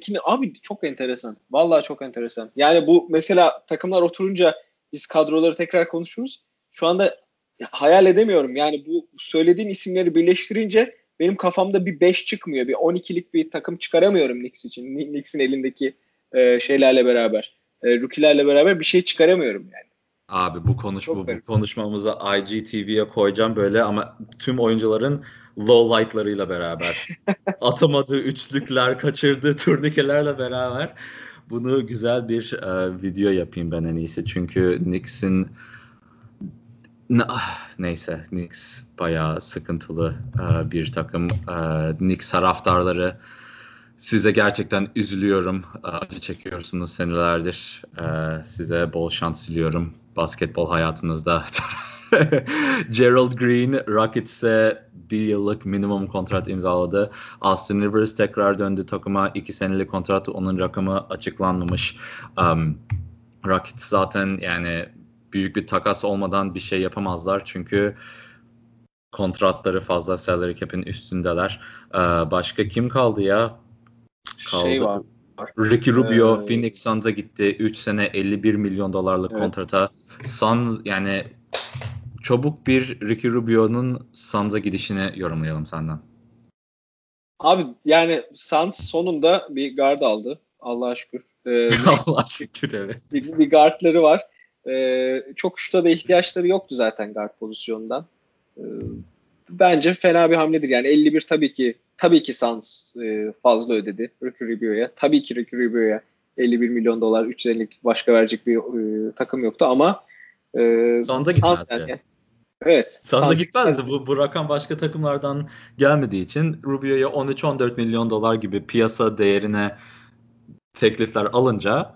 kimi, abi çok enteresan. Vallahi çok enteresan. Yani bu mesela takımlar oturunca biz kadroları tekrar konuşuruz. Şu anda hayal edemiyorum. Yani bu söylediğin isimleri birleştirince benim kafamda bir 5 çıkmıyor. Bir 12'lik bir takım çıkaramıyorum Knicks için. Knicks'in elindeki e, şeylerle beraber. E, rookie'lerle beraber bir şey çıkaramıyorum yani. Abi bu konuş bu, bu konuşmamızı IGTV'ye koyacağım böyle ama tüm oyuncuların low light'larıyla beraber atamadığı üçlükler, kaçırdığı turnikelerle beraber bunu güzel bir e, video yapayım ben en iyisi. Çünkü Knicks'in ah, neyse Knicks bayağı sıkıntılı e, bir takım. E, Knicks taraftarları size gerçekten üzülüyorum. E, acı çekiyorsunuz senelerdir. E, size bol şans diliyorum basketbol hayatınızda. Gerald Green Rockets'e bir yıllık minimum kontrat imzaladı. Austin Rivers tekrar döndü takıma. iki senelik kontrat onun rakamı açıklanmamış. Um, Rockets zaten yani büyük bir takas olmadan bir şey yapamazlar. Çünkü kontratları fazla salary cap'in üstündeler. Ee, başka kim kaldı ya? Kaldı. Şey var. Ricky Rubio Ee, Phoenix Suns'a gitti. 3 sene 51 milyon dolarlık Evet. kontrata. Suns yani çabuk bir Ricky Rubio'nun Suns'a gidişini yorumlayalım senden. Abi yani Suns sonunda bir guard aldı. Allah'a şükür. Ee, Allah şükür evet. bir, bir guardları var. Ee, çok şuta da ihtiyaçları yoktu zaten guard pozisyonundan. Ee, bence fena bir hamledir. Yani 51 tabii ki tabii ki Suns e, fazla ödedi Ricky Rubio'ya. Tabii ki Ricky Rubio'ya 51 milyon dolar 3 senelik başka verecek bir e, takım yoktu ama e, Suns'a Suns gitmezdi. yani- evet. Suns'a Suns- gitmezdi. Bu, bu rakam başka takımlardan gelmediği için Rubio'ya 13-14 milyon dolar gibi piyasa değerine teklifler alınca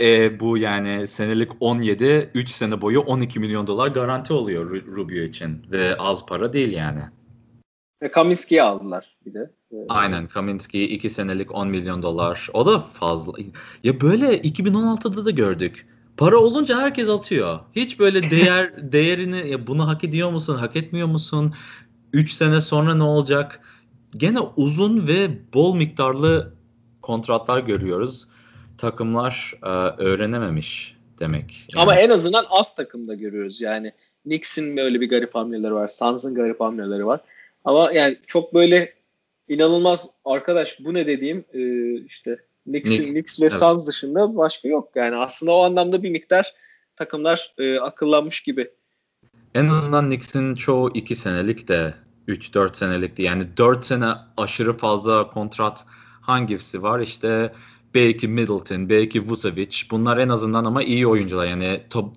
e, bu yani senelik 17, 3 sene boyu 12 milyon dolar garanti oluyor Ru- Rubio için ve az para değil yani. Ve Kaminski'yi aldılar bir de. Ee, Aynen Kaminski 2 senelik 10 milyon dolar. O da fazla. Ya böyle 2016'da da gördük. Para olunca herkes atıyor. Hiç böyle değer değerini ya bunu hak ediyor musun, hak etmiyor musun? 3 sene sonra ne olacak? Gene uzun ve bol miktarlı kontratlar görüyoruz. Takımlar e, öğrenememiş demek. Ama Yani en azından az takımda görüyoruz. Yani Knicks'in böyle bir garip hamleleri var. Suns'ın garip hamleleri var. Ama yani çok böyle inanılmaz arkadaş bu ne dediğim e, işte Knicks, Knicks ve evet. Suns dışında başka yok. Yani aslında o anlamda bir miktar takımlar e, akıllanmış gibi. En azından Knicks'in çoğu 2 senelik de 3-4 senelikti. Yani 4 sene aşırı fazla kontrat hangisi var? İşte belki Middleton, belki Vucevic. Bunlar en azından ama iyi oyuncular. Yani top,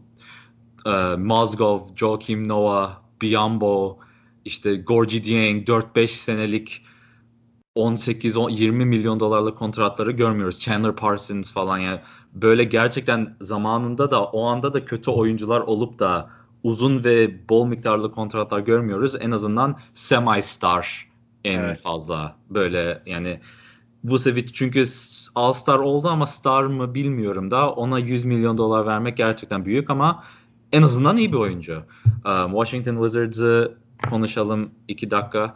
e, Mozgov, Joakim Noah, Biombo, işte Gorgie Dieng 4-5 senelik 18-20 milyon dolarlık kontratları görmüyoruz. Chandler Parsons falan yani böyle gerçekten zamanında da o anda da kötü oyuncular olup da uzun ve bol miktarlı kontratlar görmüyoruz. En azından semi star en Evet. fazla böyle yani Vucevic çünkü All-Star oldu ama star mı bilmiyorum da ona 100 milyon dolar vermek gerçekten büyük ama en azından iyi bir oyuncu. Um, Washington Wizards'ı konuşalım 2 dakika.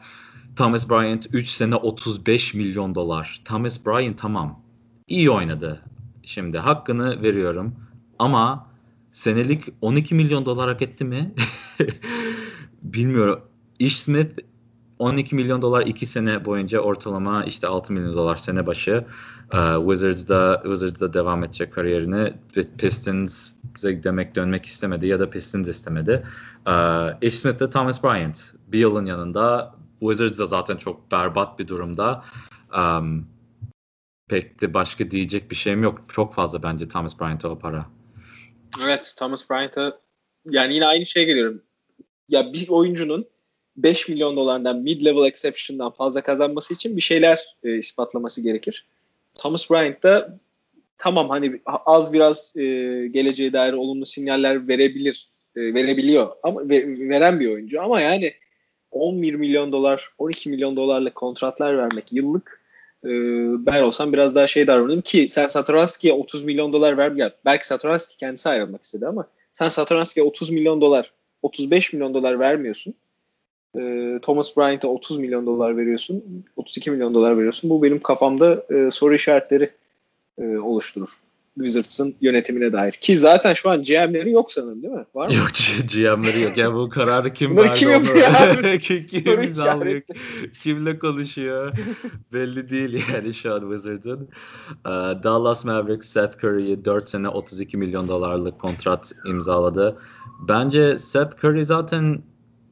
Thomas Bryant 3 sene 35 milyon dolar. Thomas Bryant tamam. iyi oynadı. Şimdi hakkını veriyorum. Ama senelik 12 milyon dolar hak etti mi? Bilmiyorum. Ish Smith 12 milyon dolar 2 sene boyunca ortalama işte 6 milyon dolar sene başı. Uh, Wizards'da Wizards'da devam edecek kariyerini. Pistons'a demek dönmek istemedi ya da Pistons istemedi. Uh, Ish Smith de Thomas Bryant. Bir yılın yanında Wizards da zaten çok berbat bir durumda. Um, pek de başka diyecek bir şeyim yok. Çok fazla bence Thomas Bryant'a o para. Evet Thomas Bryant'a yani yine aynı şeye geliyorum. Ya bir oyuncunun 5 milyon dolardan mid-level exception'dan fazla kazanması için bir şeyler e, ispatlaması gerekir. Thomas Bryant da tamam hani az biraz e, geleceğe dair olumlu sinyaller verebilir, e, verebiliyor ama ve, veren bir oyuncu ama yani 11 milyon dolar, 12 milyon dolarlık kontratlar vermek yıllık e, ben olsam biraz daha şey davranırım ki sen Satoranski'ye 30 milyon dolar ver ya belki Satoranski kendisi ayrılmak istedi ama sen Satoranski'ye 30 milyon dolar 35 milyon dolar vermiyorsun. E, Thomas Bryant'a 30 milyon dolar veriyorsun. 32 milyon dolar veriyorsun. Bu benim kafamda e, soru işaretleri e, oluşturur. Wizards'ın yönetimine dair. Ki zaten şu an GM'leri yok sanırım değil mi? Var mı? Yok GM'leri yok. Yani bu kararı kim Bunları verdi kim yapıyor abi? kim, kim imzalıyor? Kimle konuşuyor? Belli değil yani şu an Wizards'ın. Ee, Dallas Mavericks Seth Curry'i 4 sene 32 milyon dolarlık kontrat imzaladı. Bence Seth Curry zaten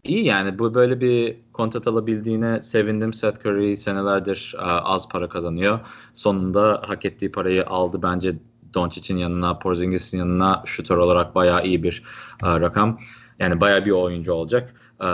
iyi yani bu böyle bir kontrat alabildiğine sevindim. Seth Curry senelerdir e, az para kazanıyor. Sonunda hak ettiği parayı aldı. Bence Doncic'in yanına, Porzingis'in yanına şutör olarak bayağı iyi bir e, rakam. Yani bayağı bir oyuncu olacak. E,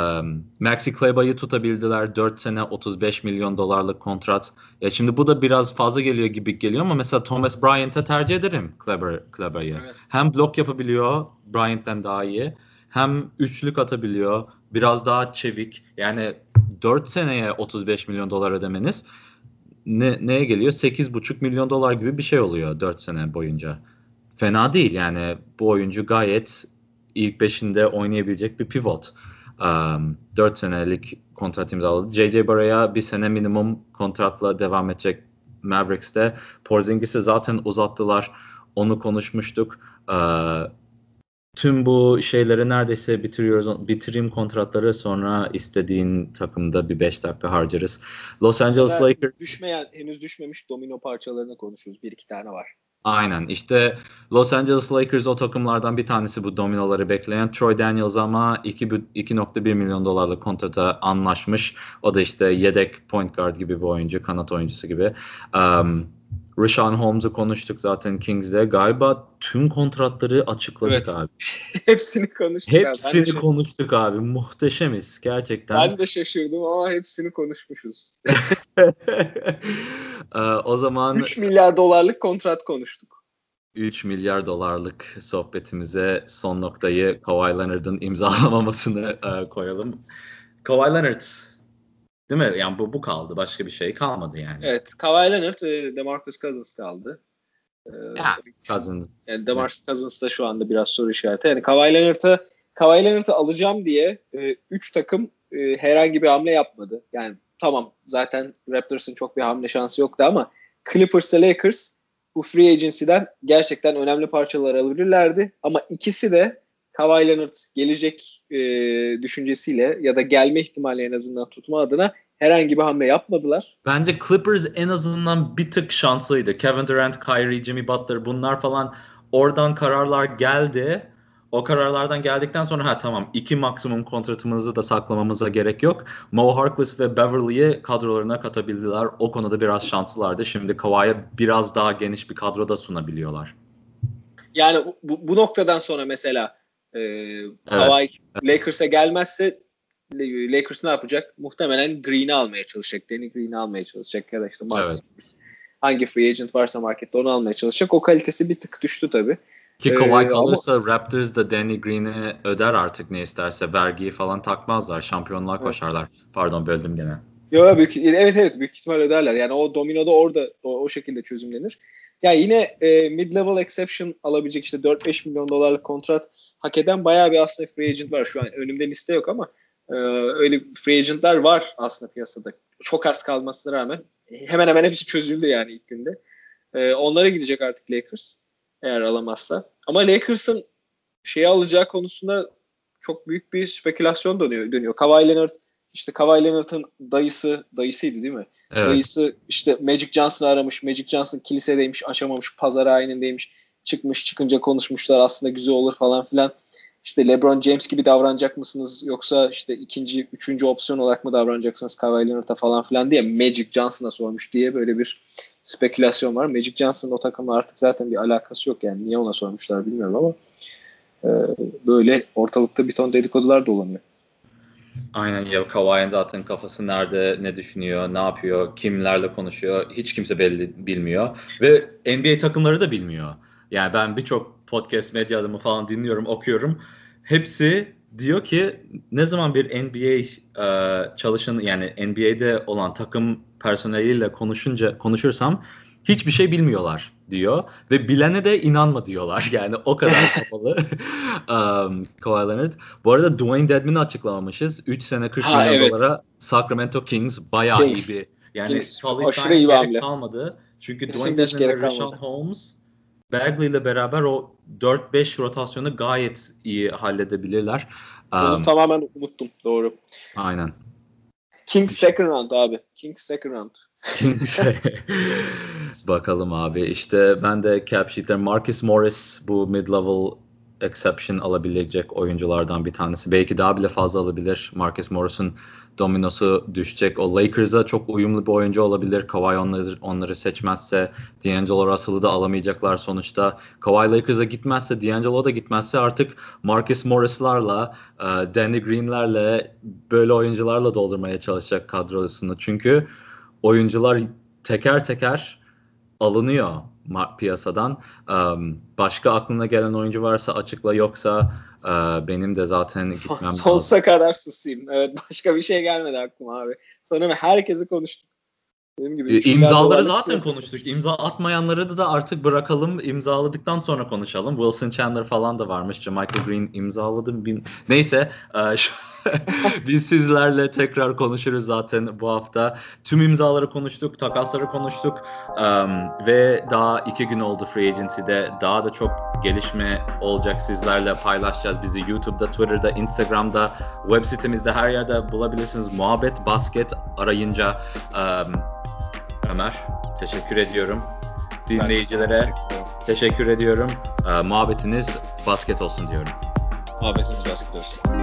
Maxi Kleba'yı tutabildiler. 4 sene 35 milyon dolarlık kontrat. Ya şimdi bu da biraz fazla geliyor gibi geliyor ama mesela Thomas Bryant'a tercih ederim Kleber, Kleba'yı. Evet. Hem blok yapabiliyor Bryant'ten daha iyi. Hem üçlük atabiliyor. Biraz daha çevik. Yani 4 seneye 35 milyon dolar ödemeniz ne, neye geliyor? 8,5 milyon dolar gibi bir şey oluyor 4 sene boyunca. Fena değil yani bu oyuncu gayet ilk beşinde oynayabilecek bir pivot. Um, 4 senelik kontrat imzaladı. J.J. Barre'ya bir sene minimum kontratla devam edecek Mavericks'te. Porzingis'i zaten uzattılar. Onu konuşmuştuk. Uh, tüm bu şeyleri neredeyse bitiriyoruz. Bitireyim kontratları sonra istediğin takımda bir 5 dakika harcarız. Los Angeles Ben Lakers Düşmeyen, henüz düşmemiş domino parçalarını konuşuruz. Bir iki tane var. Aynen işte Los Angeles Lakers o takımlardan bir tanesi bu dominoları bekleyen Troy Daniels ama 2.1 milyon dolarlık kontrata anlaşmış. O da işte yedek point guard gibi bir oyuncu, kanat oyuncusu gibi. Um, Rashawn Holmes'u konuştuk zaten Kings'de. Galiba tüm kontratları açıkladık Evet. abi. hepsini konuştuk. abi. Ben de Hepsini konuştuk abi. Muhteşemiz gerçekten. Ben de şaşırdım ama hepsini konuşmuşuz. Ee, o zaman 3 milyar dolarlık kontrat konuştuk. 3 milyar dolarlık sohbetimize son noktayı Kawhi Leonard'ın imzalamamasını e, koyalım. Kawhi Leonard değil mi? Yani bu, bu kaldı. Başka bir şey kalmadı yani. Evet, Kawhi Leonard ve DeMarcus Cousins kaldı. Ee, Ya, Cousins. Yani DeMarcus Cousins da şu anda biraz soru işareti. Yani Kawhi Leonard'ı Kawhi Leonard'ı alacağım diye 3 takım e, herhangi bir hamle yapmadı. Yani tamam zaten Raptors'ın çok bir hamle şansı yoktu ama Clippers ve Lakers bu free agency'den gerçekten önemli parçalar alabilirlerdi. Ama ikisi de Kawhi Leonard gelecek e, düşüncesiyle ya da gelme ihtimali en azından tutma adına herhangi bir hamle yapmadılar. Bence Clippers en azından bir tık şanslıydı. Kevin Durant, Kyrie, Jimmy Butler bunlar falan oradan kararlar geldi. O kararlardan geldikten sonra ha tamam iki maksimum kontratımızı da saklamamıza gerek yok. Mo Harkless ve Beverly'yi kadrolarına katabildiler. O konuda biraz şanslılardı. Şimdi Kawhi'ye biraz daha geniş bir kadro da sunabiliyorlar. Yani bu, bu noktadan sonra mesela e, Kawhi Lakers'a gelmezse Lakers ne yapacak? Muhtemelen Green'i almaya çalışacak. Danny Green'i almaya çalışacak ya da işte Marcus Morris. Hangi free agent varsa markette onu almaya çalışacak. O kalitesi bir tık düştü tabii. Ki Ee, Kawhi kalırsa Raptors da Danny Green'i öder artık ne isterse. Vergiyi falan takmazlar. Şampiyonluğa Evet. koşarlar. Pardon böldüm gene. Yo, büyük, evet evet büyük ihtimal öderler. Yani o dominoda orada o, o şekilde çözümlenir. Ya yani yine e, mid-level exception alabilecek işte 4-5 milyon dolarlık kontrat hak eden bayağı bir aslında free agent var. Şu an önümde liste yok ama e, öyle free agentlar var aslında piyasada. Çok az kalmasına rağmen hemen hemen hepsi çözüldü yani ilk günde. E, onlara gidecek artık Lakers eğer alamazsa. Ama Lakers'ın şeyi alacağı konusunda çok büyük bir spekülasyon dönüyor. dönüyor. Kawhi Leonard işte Kawhi Leonard'ın dayısı, dayısıydı değil mi? Evet. Dayısı işte Magic Johnson'ı aramış. Magic Johnson kilisedeymiş, açamamış, pazar ayinindeymiş. Çıkmış, çıkınca konuşmuşlar aslında güzel olur falan filan. İşte LeBron James gibi davranacak mısınız yoksa işte ikinci, üçüncü opsiyon olarak mı davranacaksınız Kawhi Leonard'a falan filan diye Magic Johnson'a sormuş diye böyle bir spekülasyon var. Magic Johnson'ın o takımla artık zaten bir alakası yok yani. Niye ona sormuşlar bilmiyorum ama e, böyle ortalıkta bir ton dedikodular dolanıyor. Aynen ya Kawhi'nin zaten kafası nerede, ne düşünüyor, ne yapıyor, kimlerle konuşuyor hiç kimse belli bilmiyor. Ve NBA takımları da bilmiyor. Yani ben birçok podcast medya adımı falan dinliyorum, okuyorum. Hepsi diyor ki ne zaman bir NBA e, çalışanı yani NBA'de olan takım personeliyle konuşunca konuşursam hiçbir şey bilmiyorlar diyor ve bilene de inanma diyorlar. Yani o kadar kapalı um, Kawhi Leonard. Bu arada Dwayne Dedman'ı açıklamamışız. 3 sene 40 ha, milyon evet. dolara Sacramento Kings bayağı Kings. iyi bir yani Charlie gerek kalmadı. Çünkü Dwayne Dedman ve Rashawn Holmes Bagley ile beraber o 4-5 rotasyonu gayet iyi halledebilirler. Bunu um, tamamen unuttum. Doğru. Aynen. Kings second round abi. Kings second round. Bakalım abi. İşte ben de cap sheet'te Marcus Morris bu mid-level exception alabilecek oyunculardan bir tanesi. Belki daha bile fazla alabilir. Marcus Morris'un dominosu düşecek. O Lakers'a çok uyumlu bir oyuncu olabilir. Kawhi onları, onları seçmezse D'Angelo Russell'ı da alamayacaklar sonuçta. Kawhi Lakers'a gitmezse D'Angelo da gitmezse artık Marcus Morris'larla e, Danny Green'lerle böyle oyuncularla doldurmaya çalışacak kadrosunu. Çünkü oyuncular teker teker alınıyor piyasadan. Başka aklına gelen oyuncu varsa açıkla yoksa benim de zaten gitmem lazım. Sonsuza kadar susayım. Evet başka bir şey gelmedi aklıma abi. Sanırım herkesi konuştuk. Benim gibi imzaları zaten konuştuk. İmza atmayanları da artık bırakalım. İmzaladıktan sonra konuşalım. Wilson Chandler falan da varmış. Michael Green imzaladım. Neyse. Şu Biz sizlerle tekrar konuşuruz zaten bu hafta. Tüm imzaları konuştuk, takasları konuştuk um, ve daha iki gün oldu Free Agency'de. Daha da çok gelişme olacak sizlerle paylaşacağız. Bizi YouTube'da, Twitter'da, Instagram'da, web sitemizde her yerde bulabilirsiniz. Muhabbet Basket arayınca um, Ömer teşekkür ediyorum. Dinleyicilere teşekkür, teşekkür ediyorum. Uh, muhabbetiniz basket olsun diyorum. Muhabbetiniz basket olsun.